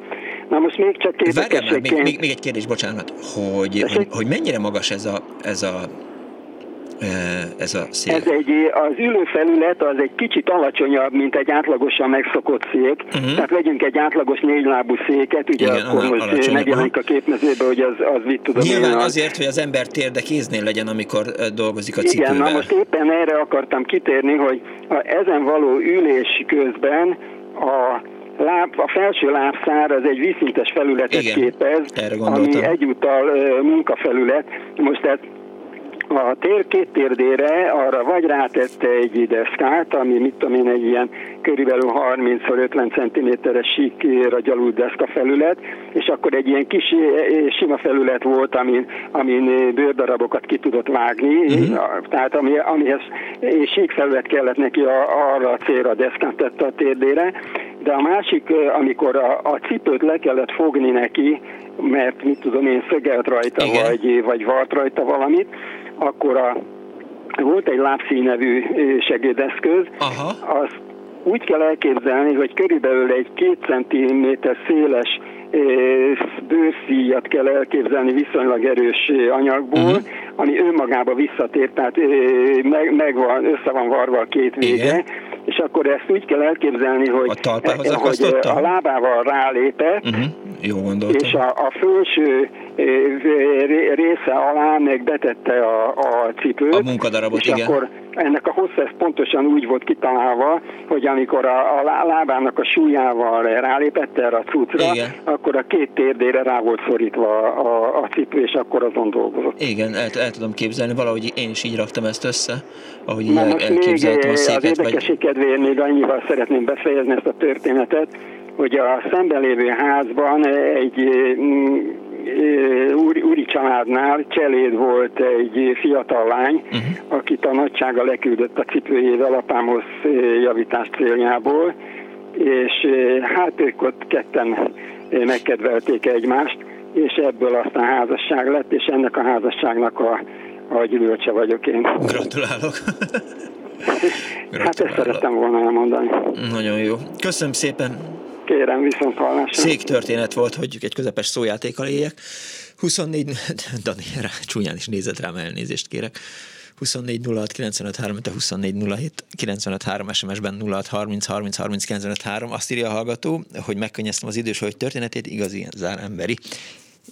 Na most még csak kérdésként... Várjál még, még, még egy kérdés, bocsánat, hogy, hogy, hogy mennyire magas ez a, ez a ez a szék? Ez egy, az ülőfelület az egy kicsit alacsonyabb, mint egy átlagosan megszokott szék. Uh-huh. Tehát vegyünk egy átlagos négylábú széket, ugye Igen, akkor most megjelenik a képmezőbe, hogy az, az mit tudom Nyilván én, azért, hogy az ember térde kéznél legyen, amikor dolgozik a cipővel. Igen, na most éppen erre akartam kitérni, hogy a, ezen való ülés közben a láb, a felső lábszár az egy vízszintes felületet Igen, képez, ami egyúttal munkafelület. Most tehát a tér két térdére arra vagy rátette egy deszkát, ami mit tudom én, egy ilyen körülbelül 30-50 cm-es sík ragyalú deszka felület, és akkor egy ilyen kis eh, sima felület volt, amin, amin bőrdarabokat ki tudott vágni, uh-huh. tehát ami, amihez sík felület kellett neki a, arra a célra deszkát tette a térdére, de a másik, eh, amikor a, a cipőt le kellett fogni neki, mert mit tudom én, szögelt rajta, vagy, vagy vart rajta valamit, akkor a, volt egy lábszínevű segédeszköz, Aha. azt úgy kell elképzelni, hogy körülbelül egy két centiméter széles bőrszíjat kell elképzelni viszonylag erős anyagból, uh-huh. ami önmagába visszatér, tehát meg, meg van, össze van varva a két vége, Igen. és akkor ezt úgy kell elképzelni, hogy, a, hogy a lábával rálépett, uh-huh. Jó és a, a felső része alá meg betette a, a cipőt. A munkadarabot, és igen. akkor ennek a hossz pontosan úgy volt kitalálva, hogy amikor a, a lábának a súlyával rálépett erre a cuccra, igen. akkor a két térdére rá volt szorítva a, a cipő, és akkor azon dolgozott. Igen, el, el tudom képzelni, valahogy én is így raktam ezt össze, ahogy el, elképzeltem a széket. Az érdekesség vagy... kedvéért még annyival szeretném befejezni ezt a történetet, hogy a szemben lévő házban egy mm, családnál cseléd volt egy fiatal lány, uh-huh. akit a nagysága leküldött a cipőjével apámhoz javítás céljából, és hát ők ott ketten megkedvelték egymást, és ebből aztán házasság lett, és ennek a házasságnak a, a gyümölcse vagyok én. Gratulálok! [LAUGHS] hát ezt szerettem volna elmondani. Nagyon jó. Köszönöm szépen! Kérem, viszont hallásra. Szék történet volt, hogy egy közepes szójátékkal éljek. 24, [LAUGHS] Dani, rá, csúnyán is nézett rám, elnézést kérek. 24 06 95 3, 24 07 95 3 SMS-ben 06 30 30 30 95 3. Azt írja a hallgató, hogy megkönnyeztem az idős hogy történetét, igazi zár emberi.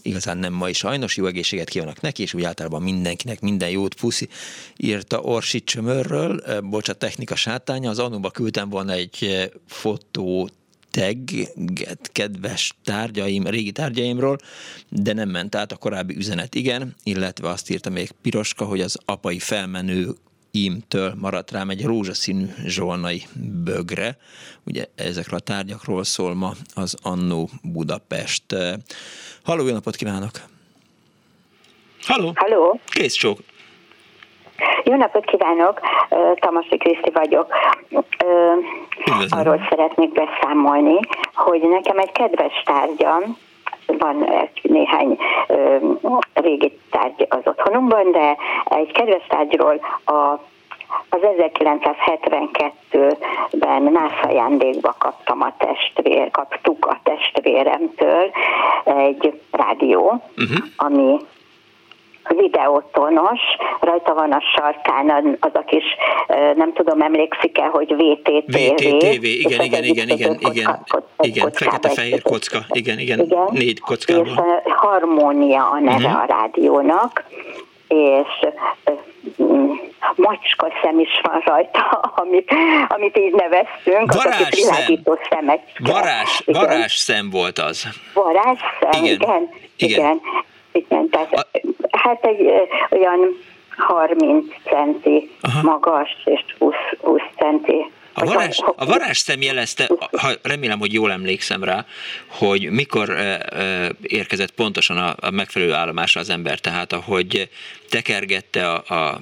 Igazán nem mai sajnos, jó egészséget kívánok neki, és úgy általában mindenkinek minden jót puszi, írta Orsi Csömörről, bocsát, technika sátánya, az anóba küldtem volna egy fotót tagget kedves tárgyaim, régi tárgyaimról, de nem ment át a korábbi üzenet, igen, illetve azt írta még Piroska, hogy az apai felmenő imtől maradt rám egy rózsaszínű zsolnai bögre. Ugye ezekről a tárgyakról szól ma az Annó Budapest. Halló, jó napot kívánok! Halló! Halló! Kész csók! Jó napot kívánok, Tamasi Kriszti vagyok. Üdvözlöm. Arról szeretnék beszámolni, hogy nekem egy kedves tárgyam, van egy néhány ö, régi tárgy az otthonunkban, de egy kedves tárgyról a az 1972-ben NASA ajándékba kaptam a testvér, kaptuk a testvéremtől egy rádió, uh-huh. ami videótonos, rajta van a sarkán az a kis, nem tudom, emlékszik-e, hogy VTTV. VTTV, igen, igen, igen, igen, igen, igen, fekete-fehér kocka, igen, igen, igen, négy kockában. És Harmónia a neve uh-huh. a rádiónak, és macska szem is van rajta, [LAUGHS] amit, amit így neveztünk. Varázs szem. Varázs, varázs szem volt az. Varázs szem, igen. igen. igen. igen. Igen, tehát a... hát egy olyan 30 centi Aha. magas és 20, 20 centi a varázs, a varázs szem jelezte, ha, remélem, hogy jól emlékszem rá, hogy mikor érkezett pontosan a, a megfelelő állomásra az ember, tehát ahogy tekergette a, a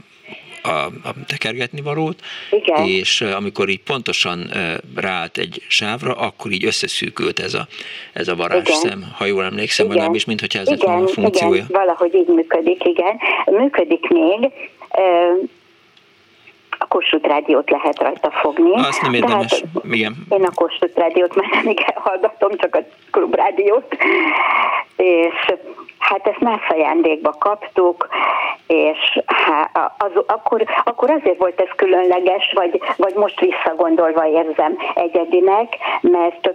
a, a tekergetni valót, Igen. és amikor így pontosan ráállt egy sávra, akkor így összeszűkült ez a, ez a varázsszem, ha jól emlékszem, igen. nem is, mintha ez igen, lett a funkciója. Igen, valahogy így működik, igen. Működik még, a Kossuth rádiót lehet rajta fogni. Azt nem érdemes, hát, igen. Én a Kossuth rádiót már nem igen hallgatom, csak a klubrádiót, és hát ezt más ajándékba kaptuk, és hát, az, akkor, akkor azért volt ez különleges, vagy, vagy most visszagondolva érzem egyedinek, mert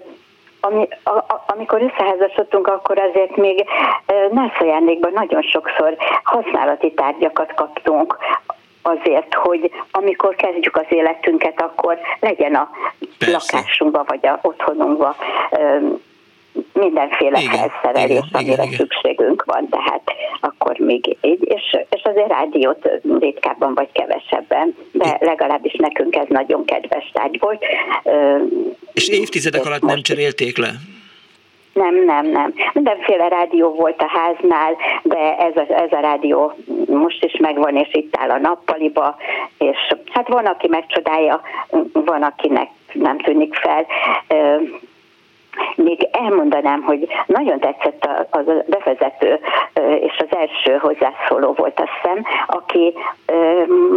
ami, a, a, amikor összeházasodtunk, akkor azért még nász ajándékban nagyon sokszor használati tárgyakat kaptunk, azért, hogy amikor kezdjük az életünket, akkor legyen a Persze. lakásunkban vagy a otthonunkban mindenféle igen, felszerelés, igen, amire igen, szükségünk van, tehát akkor még így, és, és azért rádiót ritkábban vagy kevesebben, de legalábbis nekünk ez nagyon kedves tárgy volt. És évtizedek alatt nem cserélték le? Nem, nem, nem. Mindenféle rádió volt a háznál, de ez a, ez a rádió most is megvan, és itt áll a nappaliba, és hát van, aki megcsodálja, van, akinek nem tűnik fel. Még elmondanám, hogy nagyon tetszett a, a bevezető és az első hozzászóló volt a szem, aki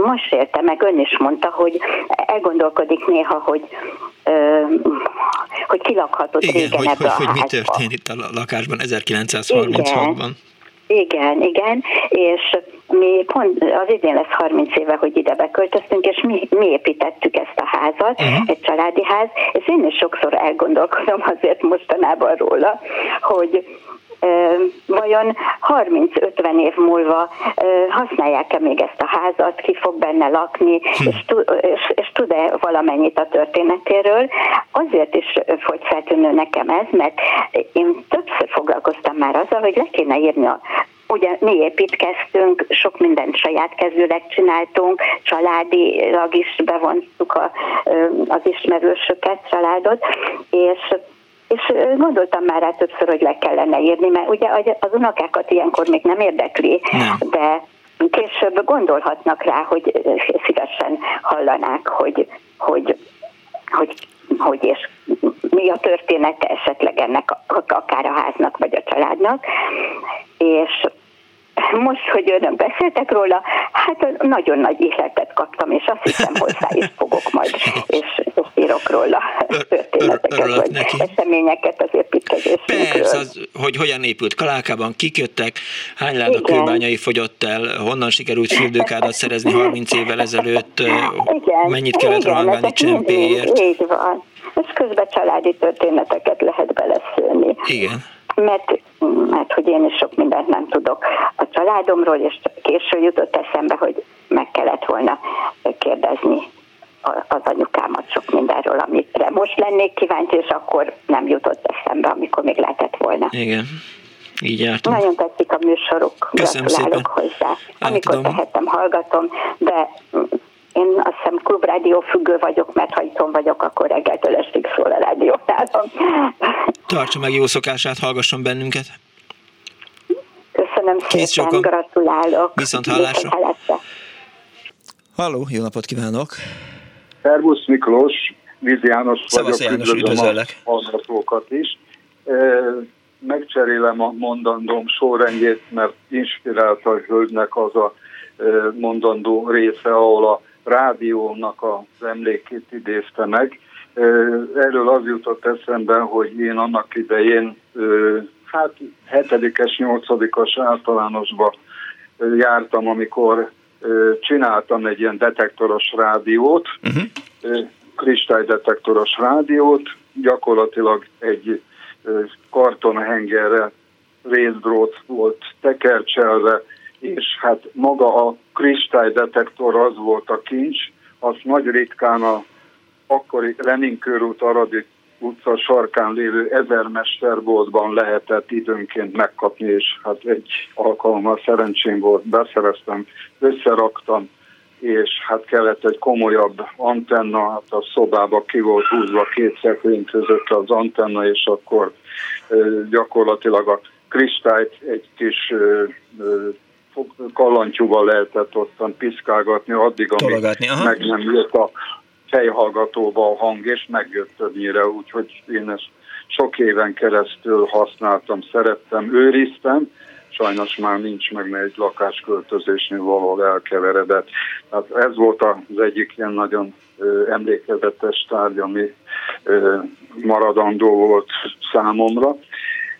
most érte meg, ön is mondta, hogy elgondolkodik néha, hogy hogy kilakhatott Igen, régen hogy, ebbe hogy, a hogy mi történt itt a lakásban 1936-ban. Igen, igen, és mi pont az idén lesz 30 éve, hogy ide beköltöztünk, és mi, mi építettük ezt a házat, uh-huh. egy családi ház, és én is sokszor elgondolkodom azért mostanában róla, hogy vajon 30-50 év múlva használják-e még ezt a házat, ki fog benne lakni, hm. és, és, és tud-e valamennyit a történetéről. Azért is folyt feltűnő nekem ez, mert én többször foglalkoztam már azzal, hogy le kéne írni a Ugye mi építkeztünk, sok mindent saját kezűleg csináltunk, családilag is bevontuk a, az ismerősöket, családot, és és gondoltam már rá többször, hogy le kellene írni, mert ugye az unokákat ilyenkor még nem érdekli, nem. de később gondolhatnak rá, hogy szívesen hallanák, hogy, hogy, hogy, hogy és mi a története esetleg ennek akár a háznak vagy a családnak, és most, hogy önök beszéltek róla, hát nagyon nagy ihletet kaptam, és azt hiszem hozzá is fogok majd, és, és írok róla történeteket, vagy neki. eseményeket az építkezésünkről. Persze, az, hogy hogyan épült Kalákában, kiköttek, hány láda kőbányai fogyott el, honnan sikerült fürdőkádat szerezni 30 évvel ezelőtt, igen, mennyit kellett rohangálni csempéért. Így van. És közben családi történeteket lehet beleszülni. Igen mert, mert hogy én is sok mindent nem tudok a családomról, és késő jutott eszembe, hogy meg kellett volna kérdezni az anyukámat sok mindenről, amire most lennék kíváncsi, és akkor nem jutott eszembe, amikor még lehetett volna. Igen. Így jártunk. Nagyon tetszik a műsoruk, Köszönöm gratulálok szépen. hozzá. Amikor Átadom. tehetem, hallgatom, de én azt hiszem klubrádió függő vagyok, mert ha itthon vagyok, akkor reggeltől estig szól a rádió [LAUGHS] Tartsa meg jó szokását, hallgasson bennünket. Köszönöm Kész szépen, sokan. gratulálok. Viszont hallásra. Halló, jó napot kívánok! Szervusz Miklós, Vízi János Szavasz vagyok, János, üdvözöllek. a hallgatókat is. Megcserélem a mondandóm sorrendjét, mert inspirálta a hölgynek az a mondandó része, ahol a rádiónak az emlékét idézte meg. Erről az jutott eszembe, hogy én annak idején hát hetedikes, nyolcadikas általánosba jártam, amikor csináltam egy ilyen detektoros rádiót, uh-huh. kristálydetektoros rádiót, gyakorlatilag egy kartonhengerre részdrót volt tekercselve, és hát maga a kristálydetektor az volt a kincs, azt nagy ritkán a akkori Lenin körút Aradi utca sarkán lévő ezermesterboltban lehetett időnként megkapni, és hát egy alkalommal szerencsém volt, beszereztem, összeraktam, és hát kellett egy komolyabb antenna, hát a szobába ki volt húzva két szekrény között az antenna, és akkor gyakorlatilag a kristályt egy kis kallantyúval lehetett ottan piszkálgatni, addig, amíg meg nem jött a fejhallgatóba a hang, és megjött többnyire, úgyhogy én ezt sok éven keresztül használtam, szerettem, őriztem, sajnos már nincs meg, mert egy lakásköltözésnél valahol elkeveredett. Tehát ez volt az egyik ilyen nagyon emlékezetes tárgy, ami maradandó volt számomra.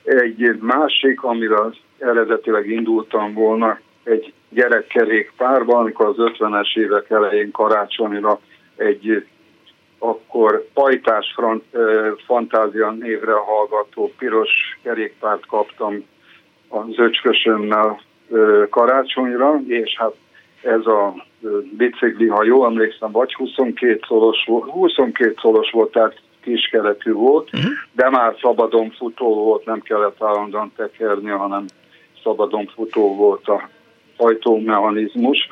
Egy másik, amire eredetileg indultam volna, egy gyerekkerékpárban, amikor az 50-es évek elején karácsonyra egy akkor pajtás front, fantázia névre hallgató piros kerékpárt kaptam az öcskösömmel karácsonyra, és hát ez a bicikli, ha jól emlékszem, vagy 22 szolos, 22 szolos volt, tehát kiskeletű volt, uh-huh. de már szabadon futó volt, nem kellett állandóan tekerni, hanem szabadon futó volt a hajtómechanizmus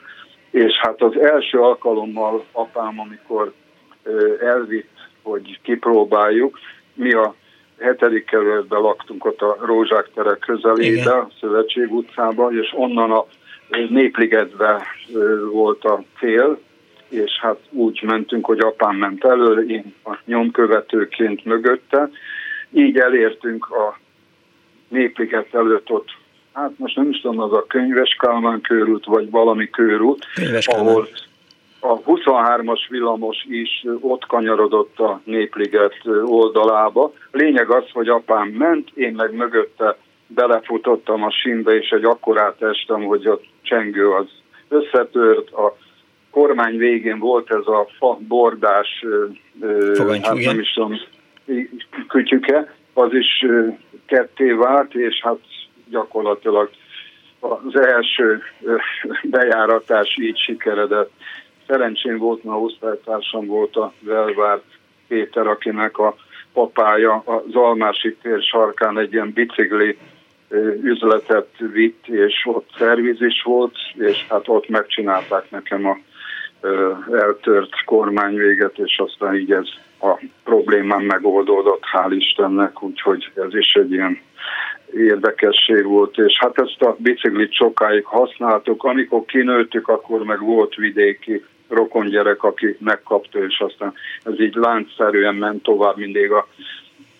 és hát az első alkalommal apám, amikor elvitt, hogy kipróbáljuk, mi a hetedik kerületben laktunk ott a Rózsák tere közelébe, a Szövetség utcában, és onnan a Népligetbe volt a cél, és hát úgy mentünk, hogy apám ment elő, én a nyomkövetőként mögötte. Így elértünk a Népliget előtt ott hát most nem is tudom, az a könyves Kálmán körút, vagy valami körút, ahol a 23-as villamos is ott kanyarodott a Népliget oldalába. Lényeg az, hogy apám ment, én meg mögötte belefutottam a sínbe, és egy akkorát estem, hogy a csengő az összetört, a kormány végén volt ez a fa bordás, Fogantyú, hát nem is tudom, kütyüke, az is ketté vált, és hát gyakorlatilag az első bejáratás így sikeredett. Szerencsém volt, mert osztálytársam volt a Velvár Péter, akinek a papája az Almási tér sarkán egy ilyen bicikli üzletet vitt, és ott szerviz is volt, és hát ott megcsinálták nekem a eltört kormányvéget, és aztán így ez a problémám megoldódott, hál' Istennek, úgyhogy ez is egy ilyen érdekesség volt, és hát ezt a biciklit sokáig használtuk, amikor kinőttük, akkor meg volt vidéki rokongyerek, aki megkapta, és aztán ez így láncszerűen ment tovább, mindig a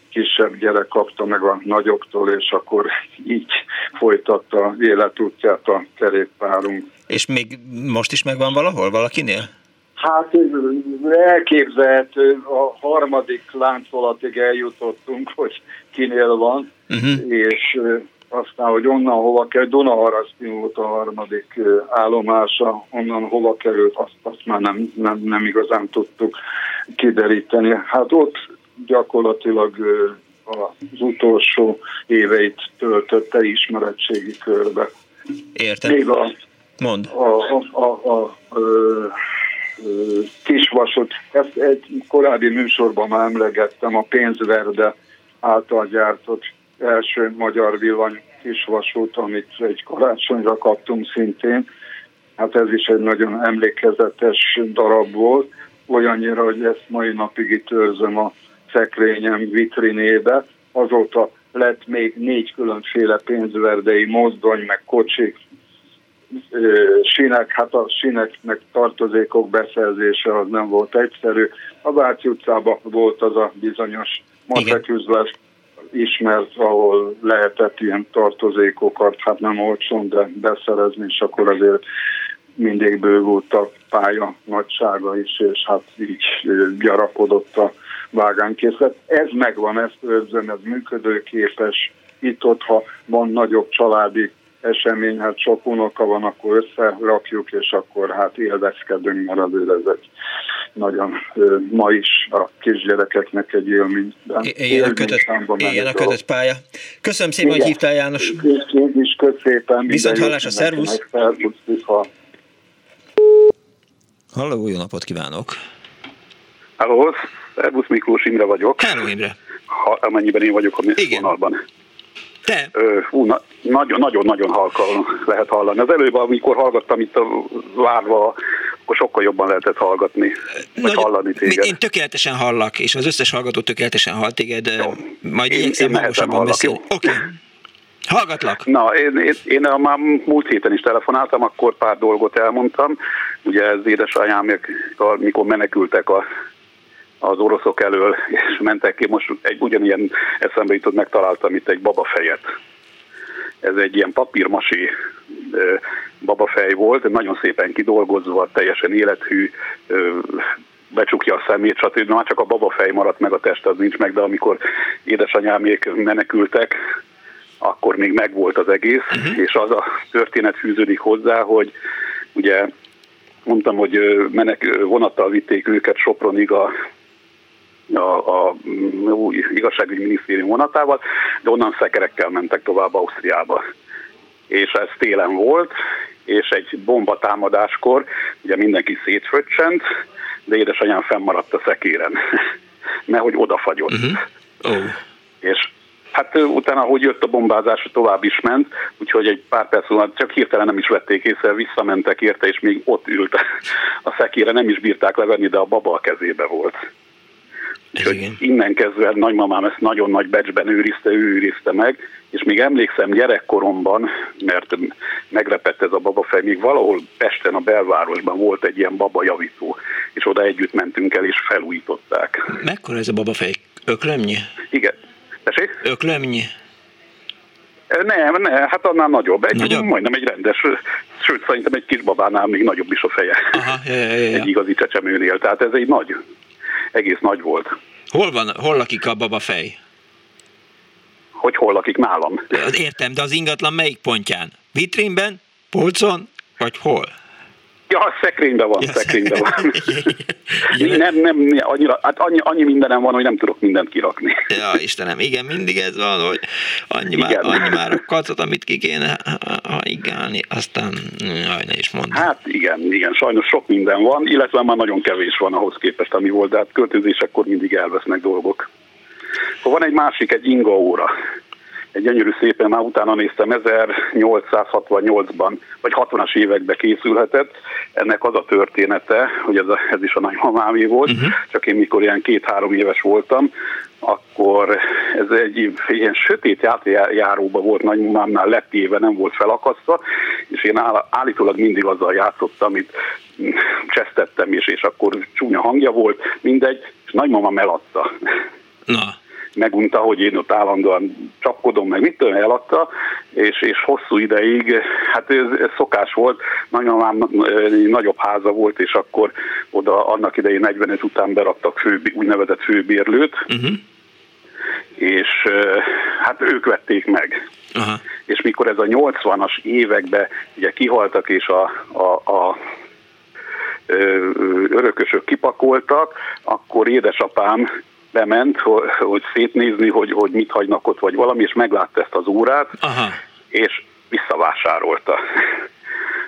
kisebb gyerek kapta meg a nagyoktól, és akkor így folytatta életútját a kerékpárunk. És még most is megvan valahol, valakinél? Hát elképzelhető, a harmadik láncolatig eljutottunk, hogy kinél van, uh-huh. és aztán, hogy onnan hova kell, Dunaharaszti volt a harmadik állomása, onnan hova került, azt, azt már nem, nem, nem igazán tudtuk kideríteni. Hát ott gyakorlatilag az utolsó éveit töltötte ismeretségi körbe. Értem. Még a, Mond. A, a, a, a, a kisvasot, ezt egy korábbi műsorban már emlegettem, a pénzverde által gyártott első magyar villany kisvasút, amit egy karácsonyra kaptunk szintén. Hát ez is egy nagyon emlékezetes darab volt, olyannyira, hogy ezt mai napig itt őrzöm a szekrényem vitrinébe. Azóta lett még négy különféle pénzverdei mozdony, meg kocsik, sínek, hát a síneknek tartozékok beszerzése az nem volt egyszerű. A Váci utcában volt az a bizonyos mateküzlet ismert, ahol lehetett ilyen tartozékokat, hát nem olcsón, de beszerezni, és akkor azért mindig bővült a pálya nagysága is, és hát így gyarapodott a vágánykészlet. Ez megvan, ezt őrzöm, ez működőképes. Itt-ott, ha van nagyobb családi esemény, hát sok unoka van, akkor összerakjuk, és akkor hát élvezkedünk, mert azért ez egy nagyon ma is a kisgyerekeknek egy élmény. Ilyen a kötött, ilyen a kötött pálya. Köszönöm szépen, Igen. hogy hívtál János. Én is köszépen. Viszont hallás a szervusz. Halló, jó napot kívánok! Halló, szervusz Miklós Imre vagyok. Halló Imre! Ha, amennyiben én vagyok a vonalban. Nagyon-nagyon halkan lehet hallani. Az előbb, amikor hallgattam itt a várva, akkor sokkal jobban lehetett hallgatni, vagy Nagy, hallani téged. Én tökéletesen hallak, és az összes hallgató tökéletesen hall téged. Jó. Majd én, igyekszem hangosabban beszélni. Oké. Okay. Hallgatlak. Na, én, én, én már múlt héten is telefonáltam, akkor pár dolgot elmondtam. Ugye ez édesanyám, mikor menekültek a az oroszok elől, és mentek ki. Most egy ugyanilyen eszembe jutott, megtaláltam itt egy babafejet. Ez egy ilyen papírmasi babafej volt, nagyon szépen kidolgozva, teljesen élethű, becsukja a szemét, stb. Már csak a babafej maradt meg, a test az nincs meg, de amikor édesanyámék menekültek, akkor még megvolt az egész, uh-huh. és az a történet fűződik hozzá, hogy ugye mondtam, hogy menek, vonattal vitték őket Sopronig a a, a új igazságügyi minisztérium vonatával, de onnan szekerekkel mentek tovább Ausztriába. És ez télen volt, és egy bomba támadáskor ugye mindenki szétföccsent, de édesanyám fennmaradt a szekéren, [LAUGHS] mert hogy odafagyott. Uh-huh. Oh. És Hát utána, hogy jött a bombázás, tovább is ment, úgyhogy egy pár perc alatt csak hirtelen nem is vették észre, visszamentek érte, és még ott ült [LAUGHS] a szekére, nem is bírták levenni, de a baba a kezébe volt. Úgyhogy innen kezdve nagymamám ezt nagyon nagy becsben őrizte, ő őrizte meg, és még emlékszem gyerekkoromban, mert meglepett ez a babafej, még valahol Pesten a belvárosban volt egy ilyen babajavító, és oda együtt mentünk el, és felújították. Mekkora ez a babafej? Öklemnyi? Igen. Tessék? Öklemnyi? Nem, nem, hát annál nagyobb. Egy, nagyobb? Majdnem egy rendes, sőt szerintem egy kis babánál még nagyobb is a feje. Aha, ja, ja, ja. Egy igazi csecsemőnél, tehát ez egy nagy egész nagy volt. Hol van, hol lakik a baba fej? Hogy hol lakik nálam? Értem, de az ingatlan melyik pontján? Vitrínben, polcon, vagy hol? Ja, szekrényben van, ja, szekrényben van. [LAUGHS] nem, nem, annyira, hát annyi, annyi mindenem van, hogy nem tudok mindent kirakni. Ja, Istenem, igen, mindig ez van, hogy annyi, igen. már, annyi már a kacot, amit ki kéne igálni, aztán, jaj, ne is mondom. Hát igen, igen, sajnos sok minden van, illetve már nagyon kevés van ahhoz képest, ami volt, de hát költözésekkor mindig elvesznek dolgok. Van egy másik, egy inga óra egy gyönyörű szépen, már utána néztem, 1868-ban, vagy 60-as években készülhetett. Ennek az a története, hogy ez, a, ez is a nagymamámé volt, uh-huh. csak én mikor ilyen két-három éves voltam, akkor ez egy ilyen sötét járóba volt nagymamámnál lett éve, nem volt felakasztva, és én állítólag mindig azzal játszottam, amit csesztettem, és, és akkor csúnya hangja volt, mindegy, és nagymamám eladta. Na megunta, hogy én ott állandóan csapkodom, meg mit tudom, eladta, és, és hosszú ideig, hát ez, ez szokás volt, nagymamám nagyobb háza volt, és akkor oda annak idején 45 után beraktak fő, úgynevezett főbérlőt, uh-huh. és hát ők vették meg. Uh-huh. És mikor ez a 80-as években ugye kihaltak, és a, a, a örökösök kipakoltak, akkor édesapám bement, hogy szétnézni, hogy, hogy mit hagynak ott, vagy valami, és meglátta ezt az órát, Aha. és visszavásárolta. [LAUGHS]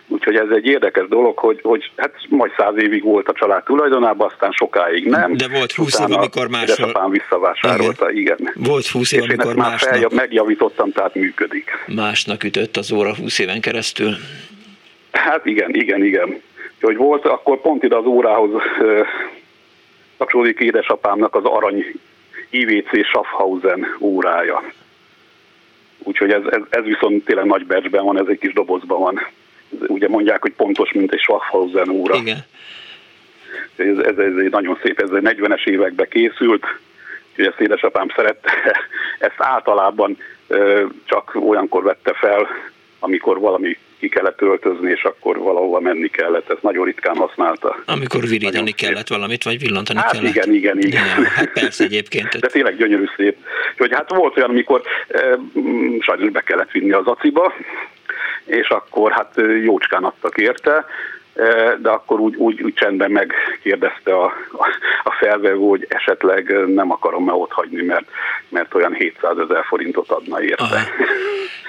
Úgyhogy ez egy érdekes dolog, hogy, hogy hát majd száz évig volt a család tulajdonában, aztán sokáig nem. De volt húsz év, amikor máshol... visszavásárolta, igen. igen. Volt húsz év, amikor másnak... Feljebb, megjavítottam, tehát működik. Másnak ütött az óra húsz éven keresztül. Hát igen, igen, igen. Hogy volt, akkor pont ide az órához kapcsolódik édesapámnak az arany IVC Schaffhausen órája. Úgyhogy ez, ez, ez viszont tényleg nagy becsben van, ez egy kis dobozban van. Ugye mondják, hogy pontos, mint egy Schaffhausen óra. Igen. Ez, ez, ez egy nagyon szép, ez egy 40-es években készült, úgyhogy ezt édesapám szerette. [LAUGHS] Ezt általában csak olyankor vette fel, amikor valami ki kellett töltözni, és akkor valahova menni kellett. Ezt nagyon ritkán használta. Amikor virítani nagyon kellett szép. valamit, vagy villantani hát kellett. igen, igen, igen. Ja, hát persze egyébként. De tényleg gyönyörű szép. Hogy hát volt olyan, amikor e, sajnos be kellett vinni az aciba, és akkor hát jócskán adtak érte, de akkor úgy, úgy, úgy csendben megkérdezte a, a felvevő, hogy esetleg nem akarom-e ott hagyni, mert, mert olyan 700 ezer forintot adna érte.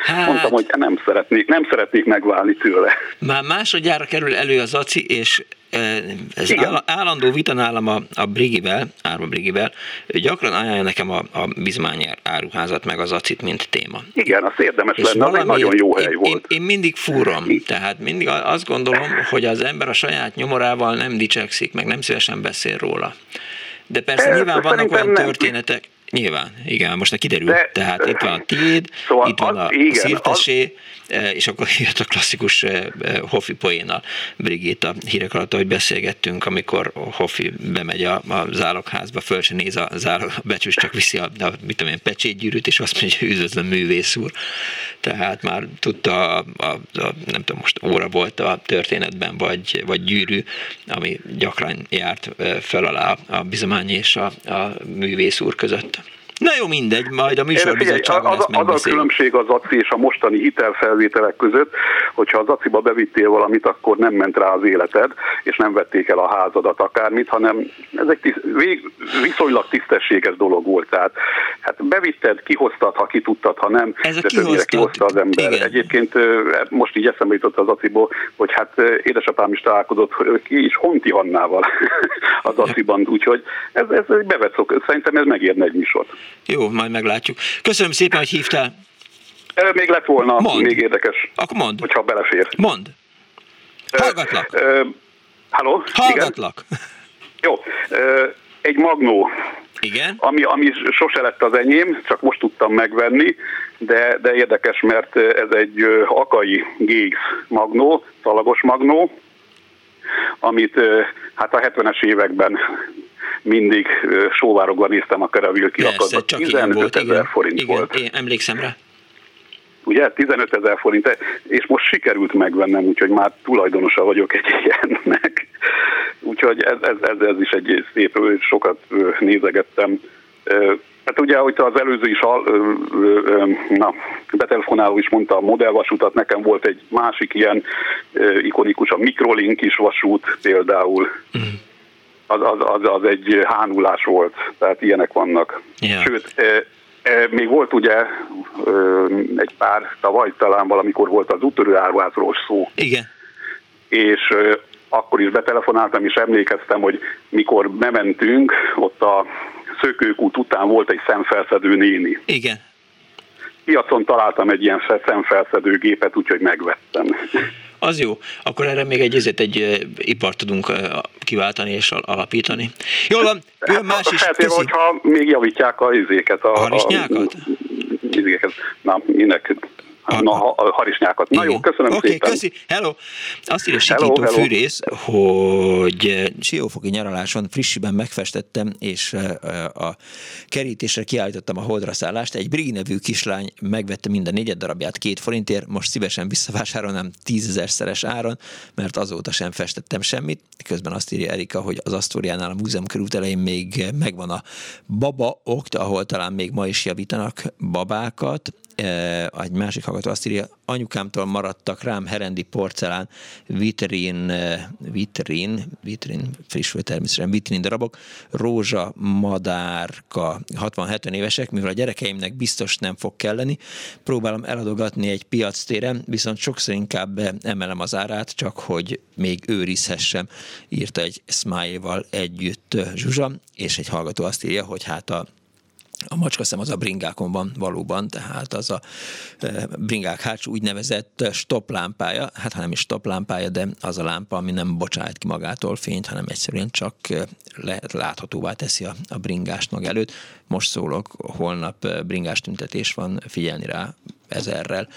Hát... Mondtam, hogy nem szeretnék, nem szeretnék megválni tőle. Már másodjára kerül elő az ACI, és ez Igen. állandó vita nálam a, a Brigivel, Árva Brigivel, gyakran ajánlja nekem a, a bizmányár áruházat meg az acit, mint téma. Igen, az érdemes és lenne, egy nagyon jó hely én, volt. Én, én mindig fúrom, tehát mindig azt gondolom, hogy az ember a saját nyomorával nem dicsekszik, meg nem szívesen beszél róla. De persze Persze, nyilván vannak olyan történetek, Nyilván, igen, most ne kiderül. De, Tehát itt van a tiéd, szóval itt van az, a igen, szirtesé, az... E, és akkor jött a klasszikus e, e, Hoffi poéna Brigitta hírek alatt, hogy beszélgettünk, amikor Hoffi bemegy a, a zálogházba, föl se néz a, zálog, a becsüs, csak viszi a, a mit tudom én, pecsétgyűrűt, és azt mondja, hogy üdvözlöm művész úr. Tehát már tudta, a, a, a, nem tudom, most óra volt a történetben, vagy, vagy gyűrű, ami gyakran járt fel alá a bizomány és a, a művész úr között. Na jó, mindegy, majd a műsorbizottságon ezt az, az a különbség az ACI és a mostani hitelfelvételek között, hogyha az ACI-ba bevittél valamit, akkor nem ment rá az életed, és nem vették el a házadat akármit, hanem ez egy tiszt, vég, viszonylag tisztességes dolog volt. Tehát hát bevitted, kihoztad, ha ki tudtad, ha nem, ez de többnyire kihozta az ember. Igen. Egyébként most így eszembe jutott az ACI-ból, hogy hát édesapám is találkozott ki is Honti Hannával [LAUGHS] az ACI-ban, úgyhogy ez, ez bevett szok. Szerintem ez megérne egy műsort. Jó, majd meglátjuk. Köszönöm szépen, hogy hívtál. Még lett volna mond. még érdekes. Akkor mond. Hogyha belefér. Mond. Hallgatlak. Halló? Hallgatlak. Igen? Jó. Egy magnó. Igen. Ami, ami sose lett az enyém, csak most tudtam megvenni, de, de érdekes, mert ez egy akai GX magnó, szalagos magnó, amit hát a 70-es években mindig sóvárogva néztem a Caraville kiakadva. 15 ezer forint igen, volt. Én emlékszem rá. Ugye, 15 ezer forint, és most sikerült megvennem, úgyhogy már tulajdonosa vagyok egy [LAUGHS] ilyennek. Úgyhogy ez, ez, ez, ez is egy szép, sokat nézegettem. Hát ugye, hogy az előző is, na, betelefonáló is mondta a modellvasutat, nekem volt egy másik ilyen ikonikus, a Microlink is vasút például. Mm az, az, az, az egy hánulás volt, tehát ilyenek vannak. Yeah. Sőt, e, e, még volt ugye egy pár tavaly talán valamikor volt az úttörő áruházról szó. Igen. És akkor is betelefonáltam, és emlékeztem, hogy mikor bementünk, ott a szökőkút után volt egy szemfelszedő néni. Igen. Piacon találtam egy ilyen szemfelszedő gépet, úgyhogy megvettem. Az jó. Akkor erre még egy, ezért egy ipart tudunk kiváltani és alapítani. Jól van, jön más is. Feltéve, hogyha még javítják a izéket. A, harisnyákat? A, Na, minek Na, a harisnyákat. Na jó, köszönöm okay, szépen. köszi. Hello. Azt írja Sikító hello, hello. Fűrész, hogy eh, Siófoki nyaraláson frissiben megfestettem, és eh, a kerítésre kiállítottam a holdra szállást. Egy Brig nevű kislány megvette minden négyed darabját két forintért, most szívesen visszavásárolnám tízezerszeres áron, mert azóta sem festettem semmit. Közben azt írja Erika, hogy az Asztóriánál a múzeum körút elején még megvan a baba okt, ahol talán még ma is javítanak babákat, egy másik hallgató azt írja, anyukámtól maradtak rám herendi porcelán, vitrin, vitrin, vitrin, friss természetesen vitrin darabok, rózsa, madárka, 60-70 évesek, mivel a gyerekeimnek biztos nem fog kelleni, próbálom eladogatni egy piac téren, viszont sokszor inkább emelem az árát, csak hogy még őrizhessem, írta egy smile együtt Zsuzsa, és egy hallgató azt írja, hogy hát a a macskaszem az a bringákon van valóban, tehát az a bringák hátsó úgynevezett stoplámpája, hát ha nem is stoplámpája, de az a lámpa, ami nem bocsájt ki magától fényt, hanem egyszerűen csak lehet láthatóvá teszi a, a bringást maga előtt. Most szólok, holnap bringás tüntetés van, figyelni rá ezerrel.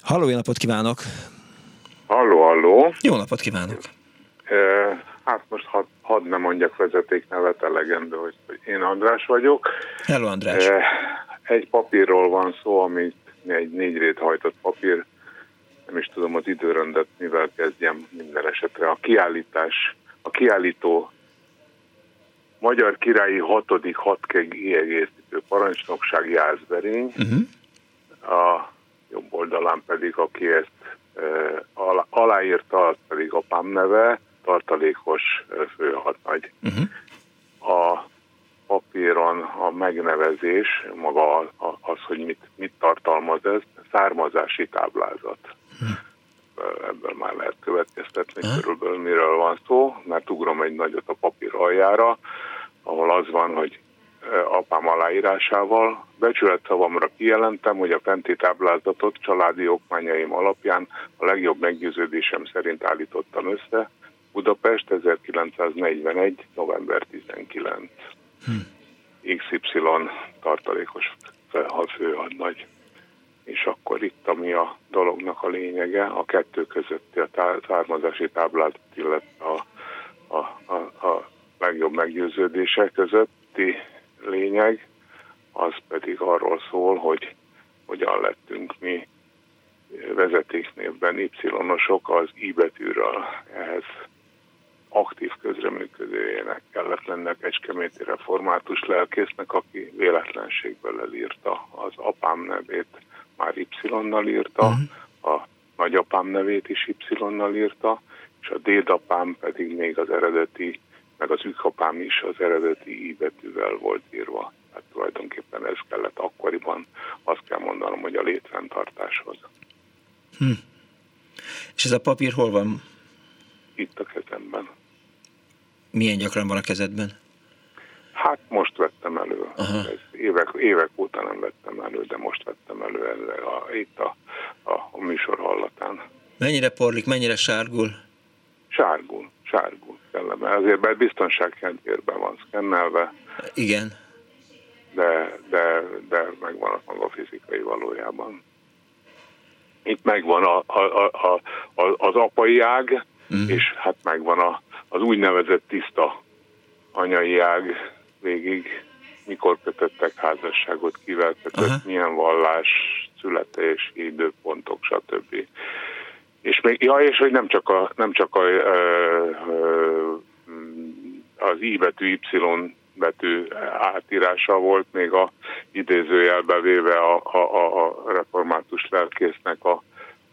Halló, jó napot kívánok! Halló, halló! Jó napot kívánok! Hát most hadd had ne mondjak vezetéknevet elegendő, hogy én András vagyok. Hello András! Egy papírról van szó, ami egy négy hajtott papír, nem is tudom az időrendet, mivel kezdjem minden esetre. A kiállítás, a kiállító Magyar Királyi 6. hadkiegészítő parancsnokság Jászberény, uh-huh. a jobb oldalán pedig, aki ezt e, aláírta, az pedig apám neve, tartalékos főhadnagy. Uh-huh. A papíron a megnevezés, maga az, hogy mit, mit tartalmaz ez, származási táblázat. Ebből már lehet következtetni uh-huh. körülbelül miről van szó, mert ugrom egy nagyot a papír aljára, ahol az van, hogy apám aláírásával. Becsületszavamra kijelentem, hogy a fenti táblázatot családi okmányaim alapján a legjobb meggyőződésem szerint állítottam össze, Budapest 1941. november 19. XY tartalékos főhadnagy. És akkor itt, ami a dolognak a lényege, a kettő közötti a származási táblát, illetve a, a, a, a legjobb meggyőződések közötti lényeg, az pedig arról szól, hogy hogyan lettünk mi vezetéknévben Y-osok az I betűről ehhez aktív közreműködőjének kellett lennek Kecskeméti református lelkésznek, aki véletlenségből elírta az apám nevét, már Y-nal írta, uh-huh. a nagyapám nevét is Y-nal írta, és a dédapám pedig még az eredeti, meg az ükapám is az eredeti I betűvel volt írva. Hát tulajdonképpen ez kellett akkoriban, azt kell mondanom, hogy a létfenntartáshoz. Hm. És ez a papír hol van? Itt a kezemben. Milyen gyakran van a kezedben? Hát most vettem elő. Ez évek, évek óta nem vettem elő, de most vettem elő a, itt a, a, a műsor hallatán. Mennyire porlik, mennyire sárgul? Sárgul, sárgul. Kellene. Ezért mert biztonság kedvérben van szkennelve. Igen. De, de, de megvan a maga fizikai valójában. Itt megvan a, a, a, a, az apai ág, mm. és hát megvan a, az úgynevezett tiszta anyai ág végig, mikor kötöttek házasságot, kivel kötött, Aha. milyen vallás, születés, időpontok, stb. És még, ja, és hogy nem csak a, nem csak a, ö, ö, az I betű, Y betű átírása volt, még a idézőjelbe véve a, a, a református lelkésznek a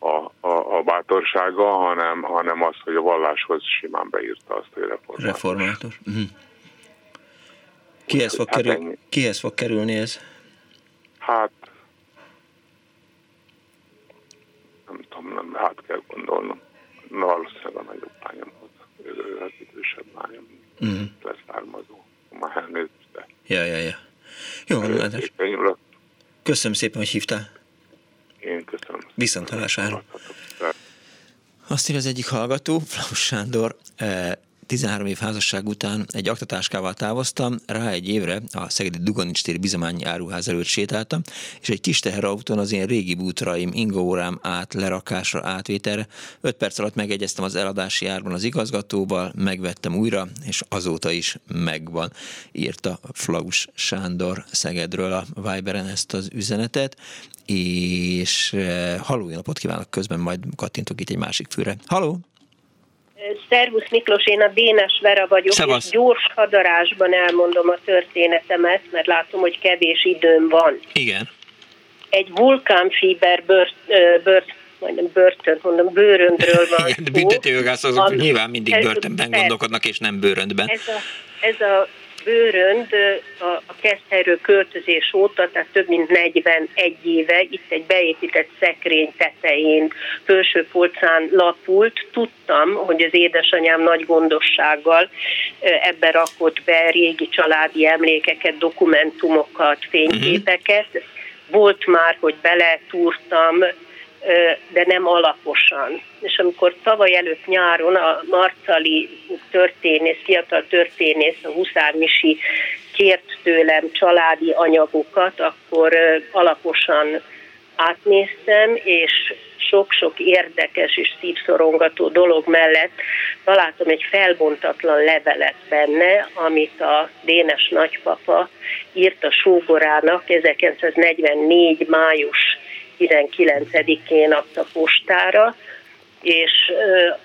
a, a, a bátorsága, hanem, hanem az, hogy a valláshoz simán beírta azt, hogy reformátor. Reformátor. Uh-huh. Kihez, fog hát kerül, kihez fog kerülni ez? Hát nem tudom, nem, hát kell gondolnom. Na, valószínűleg a nagyobb lányomhoz, ő az idősebb lányom uh-huh. leszármazó. Már elnézést, de... Ja, ja, ja. Jó, Köszönöm szépen, hogy hívtál. Én köszönöm. Viszont halására. Azt írja az egyik hallgató, Flaus Sándor, 13 év házasság után egy aktatáskával távoztam, rá egy évre a Szegedi Duganics téri bizományi áruház előtt sétáltam, és egy kis teherautón az én régi bútraim, ingórám át, lerakásra, átvételre. Öt perc alatt megegyeztem az eladási árban az igazgatóval, megvettem újra, és azóta is megvan, írta Flaus Sándor Szegedről a Viberen ezt az üzenetet, és eh, haló, napot kívánok közben, majd kattintok itt egy másik fűre. Haló! Szervusz Miklós, én a Dénes Vera vagyok, Szevasz. és gyors hadarásban elmondom a történetemet, mert látom, hogy kevés időm van. Igen. Egy vulkánfíber bört, bört majdnem börtön, mondom, bőröndről van Igen, büntetőjogász azok ami, nyilván mindig börtönben gondolkodnak, és nem bőröndben. Ez a, ez a bőrönd a, a Keszthelyről költözés óta, tehát több mint 41 éve itt egy beépített szekrény tetején, felső polcán lapult, tudtam, hogy az édesanyám nagy gondossággal ebbe rakott be régi családi emlékeket, dokumentumokat, fényképeket. Volt már, hogy beletúrtam, de nem alaposan. És amikor tavaly előtt nyáron a Marcali történész, fiatal történész, a Huszár Misi kért tőlem családi anyagokat, akkor alaposan átnéztem, és sok-sok érdekes és szívszorongató dolog mellett találtam egy felbontatlan levelet benne, amit a Dénes nagypapa írt a sógorának 1944. május 19-én adta postára, és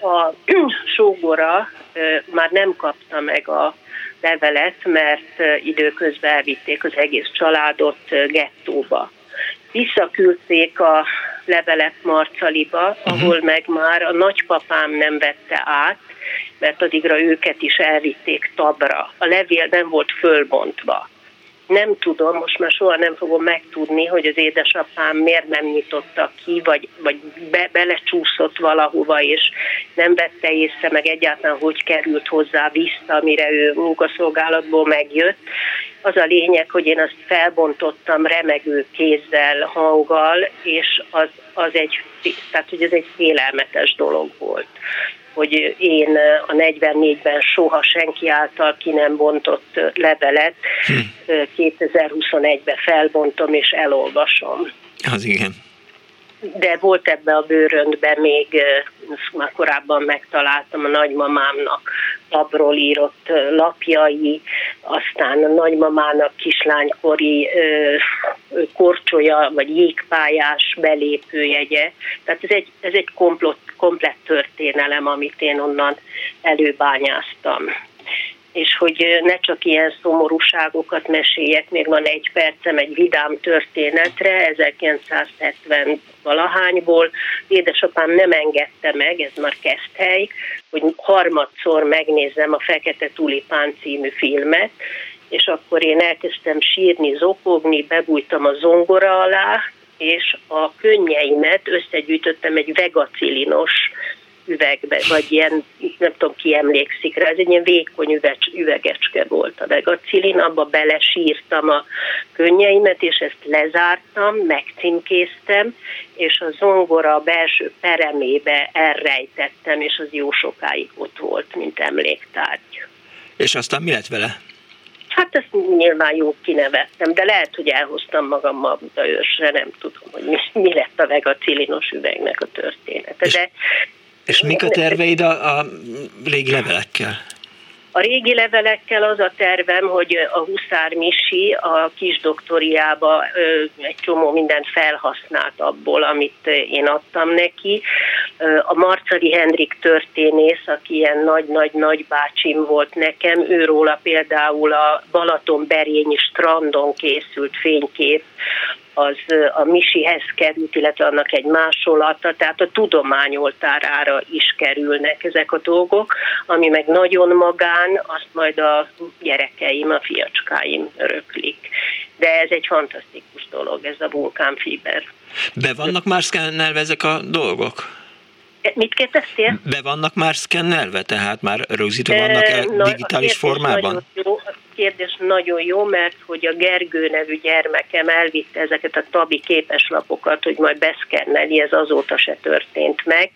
a [CLEARS THROAT] sógora már nem kapta meg a levelet, mert időközben elvitték az egész családot gettóba. Visszaküldték a levelet Marcaliba, uh-huh. ahol meg már a nagypapám nem vette át, mert addigra őket is elvitték tabra. A levél nem volt fölbontva nem tudom, most már soha nem fogom megtudni, hogy az édesapám miért nem nyitotta ki, vagy, vagy be, belecsúszott valahova, és nem vette észre, meg egyáltalán hogy került hozzá vissza, mire ő munkaszolgálatból megjött. Az a lényeg, hogy én azt felbontottam remegő kézzel, hanggal, és az, az egy, tehát, hogy ez egy félelmetes dolog volt hogy én a 44-ben soha senki által ki nem bontott levelet hm. 2021-ben felbontom és elolvasom. Az igen de volt ebbe a bőröntbe még, már korábban megtaláltam a nagymamámnak tabról írott lapjai, aztán a nagymamának kislánykori korcsolya vagy jégpályás belépőjegye. Tehát ez egy, ez egy komplott, komplett történelem, amit én onnan előbányáztam és hogy ne csak ilyen szomorúságokat meséljek, még van egy percem egy vidám történetre, 1970 valahányból. Édesapám nem engedte meg, ez már hely, hogy harmadszor megnézzem a Fekete Tulipán című filmet, és akkor én elkezdtem sírni, zokogni, bebújtam a zongora alá, és a könnyeimet összegyűjtöttem egy vegacilinos üvegbe, vagy ilyen, nem tudom ki emlékszik rá, ez egy ilyen vékony üvegs, üvegecske volt a vegacilin, abba belesírtam a könnyeimet, és ezt lezártam, megcímkéztem, és a zongora a belső peremébe elrejtettem, és az jó sokáig ott volt, mint emléktárgy. És aztán mi lett vele? Hát ezt nyilván jó kinevettem, de lehet, hogy elhoztam magammal ősre, nem tudom, hogy mi, mi lett a vegacilinos üvegnek a története. De és mik a terveid a, a régi levelekkel? A régi levelekkel az a tervem, hogy a Huszár Misi a kis doktoriába egy csomó mindent felhasznált abból, amit én adtam neki. A Marcali Hendrik történész, aki ilyen nagy-nagy-nagy bácsim volt nekem, őróla például a Balaton Berényi strandon készült fénykép, az a Misihez került, illetve annak egy másolata, tehát a tudomány oltárára is kerülnek ezek a dolgok, ami meg nagyon magán, azt majd a gyerekeim, a fiacskáim öröklik. De ez egy fantasztikus dolog, ez a vulkánfiber. Be vannak már szkennelve ezek a dolgok? Mit kérdeztél? Be vannak már szkennelve, tehát már rögzítve vannak e, digitális formában? Nagyon jó kérdés nagyon jó, mert hogy a Gergő nevű gyermekem elvitte ezeket a tabi képeslapokat, hogy majd beszkenneli, ez azóta se történt meg,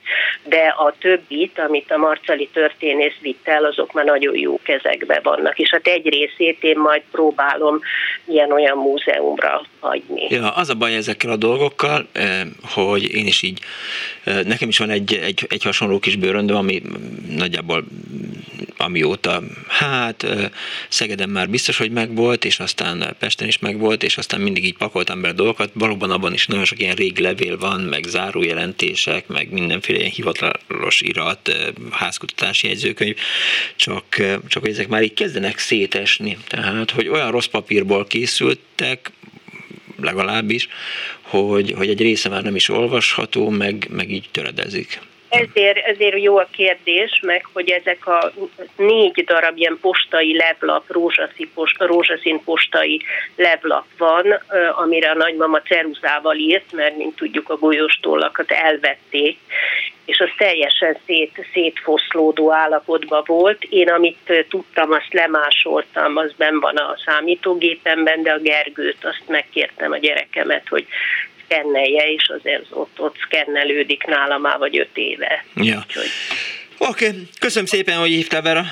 de a többit, amit a Marcali történész vitt el, azok már nagyon jó kezekbe vannak, és hát egy részét én majd próbálom ilyen-olyan múzeumra hagyni. Ja, az a baj ezekkel a dolgokkal, eh, hogy én is így, eh, nekem is van egy, egy, egy hasonló kis bőröndöm, ami nagyjából amióta, hát Szegeden már biztos, hogy megvolt, és aztán Pesten is megvolt, és aztán mindig így pakoltam be a dolgokat. Valóban abban is nagyon sok ilyen régi levél van, meg zárójelentések, meg mindenféle ilyen hivatalos irat, házkutatási jegyzőkönyv, csak, csak ezek már így kezdenek szétesni. Tehát, hogy olyan rossz papírból készültek, legalábbis, hogy, hogy egy része már nem is olvasható, meg, meg így töredezik. Ezért, ezért jó a kérdés, meg hogy ezek a négy darab ilyen postai levlap, rózsaszín, post, rózsaszín postai levlap van, amire a nagymama ceruzával írt, mert mint tudjuk a golyóstollakat elvették, és az teljesen szét, szétfoszlódó állapotban volt. Én amit tudtam, azt lemásoltam, az ben van a számítógépemben, de a Gergőt azt megkértem a gyerekemet, hogy szkennelje, és azért ott, ott szkennelődik nálam már vagy öt éve. Ja. Oké, okay. köszönöm szépen, hogy hívtál Vera.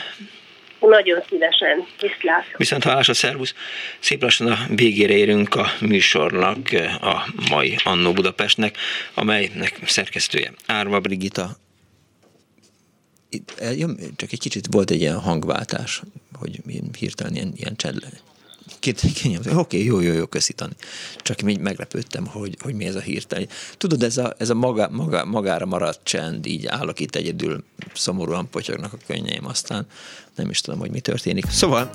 Nagyon szívesen, viszlát. Viszont hálás a szervusz. Szép lassan a végére érünk a műsornak, a mai Annó Budapestnek, amelynek szerkesztője Árva Brigita. Itt, csak egy kicsit volt egy ilyen hangváltás, hogy hirtelen ilyen, ilyen csend Két, oké, okay, jó, jó, jó, köszi Tani. Csak így meglepődtem, hogy, hogy mi ez a hirtelen. Tudod, ez a, ez a maga, maga, magára maradt csend, így állok itt egyedül, szomorúan potyognak a könnyeim, aztán nem is tudom, hogy mi történik. Szóval,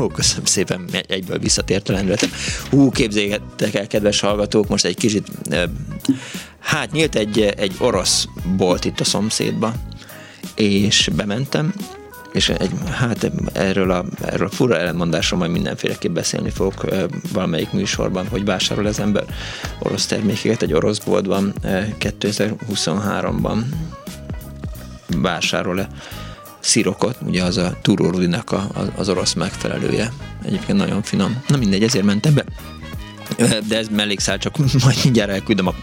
ó, köszönöm szépen, egyből visszatért a lendületem. Hú, képzeljétek el, kedves hallgatók, most egy kicsit, hát nyílt egy, egy orosz bolt itt a szomszédba, és bementem, és egy, hát erről a, erről a fura ellenmondásról majd mindenféleképp beszélni fogok valamelyik műsorban, hogy vásárol az ember orosz termékeket egy orosz boltban 2023-ban vásárol-e szirokot, ugye az a Turó Rudinak a, az orosz megfelelője. Egyébként nagyon finom. Na mindegy, ezért mentem be. De ez mellékszál, csak [LAUGHS] majd mindjárt elküldöm a,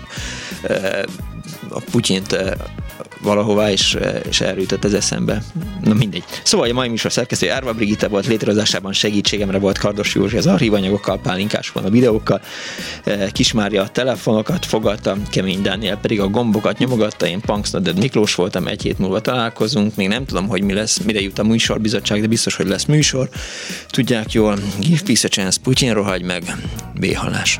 a Putyint valahová, és, és erről jutott eszembe. Na mindegy. Szóval a mai műsor szerkesztő Árva Brigitta volt létrehozásában segítségemre volt Kardos Józsi az archívanyagokkal, Pálinkás van a videókkal, e, Kismária a telefonokat fogadta, Kemény Dániel pedig a gombokat nyomogatta, én Punksnoded Miklós voltam, egy hét múlva találkozunk, még nem tudom, hogy mi lesz, mire jut a műsorbizottság, de biztos, hogy lesz műsor. Tudják jól, give peace a chance, Putyin rohagy meg, béhalás.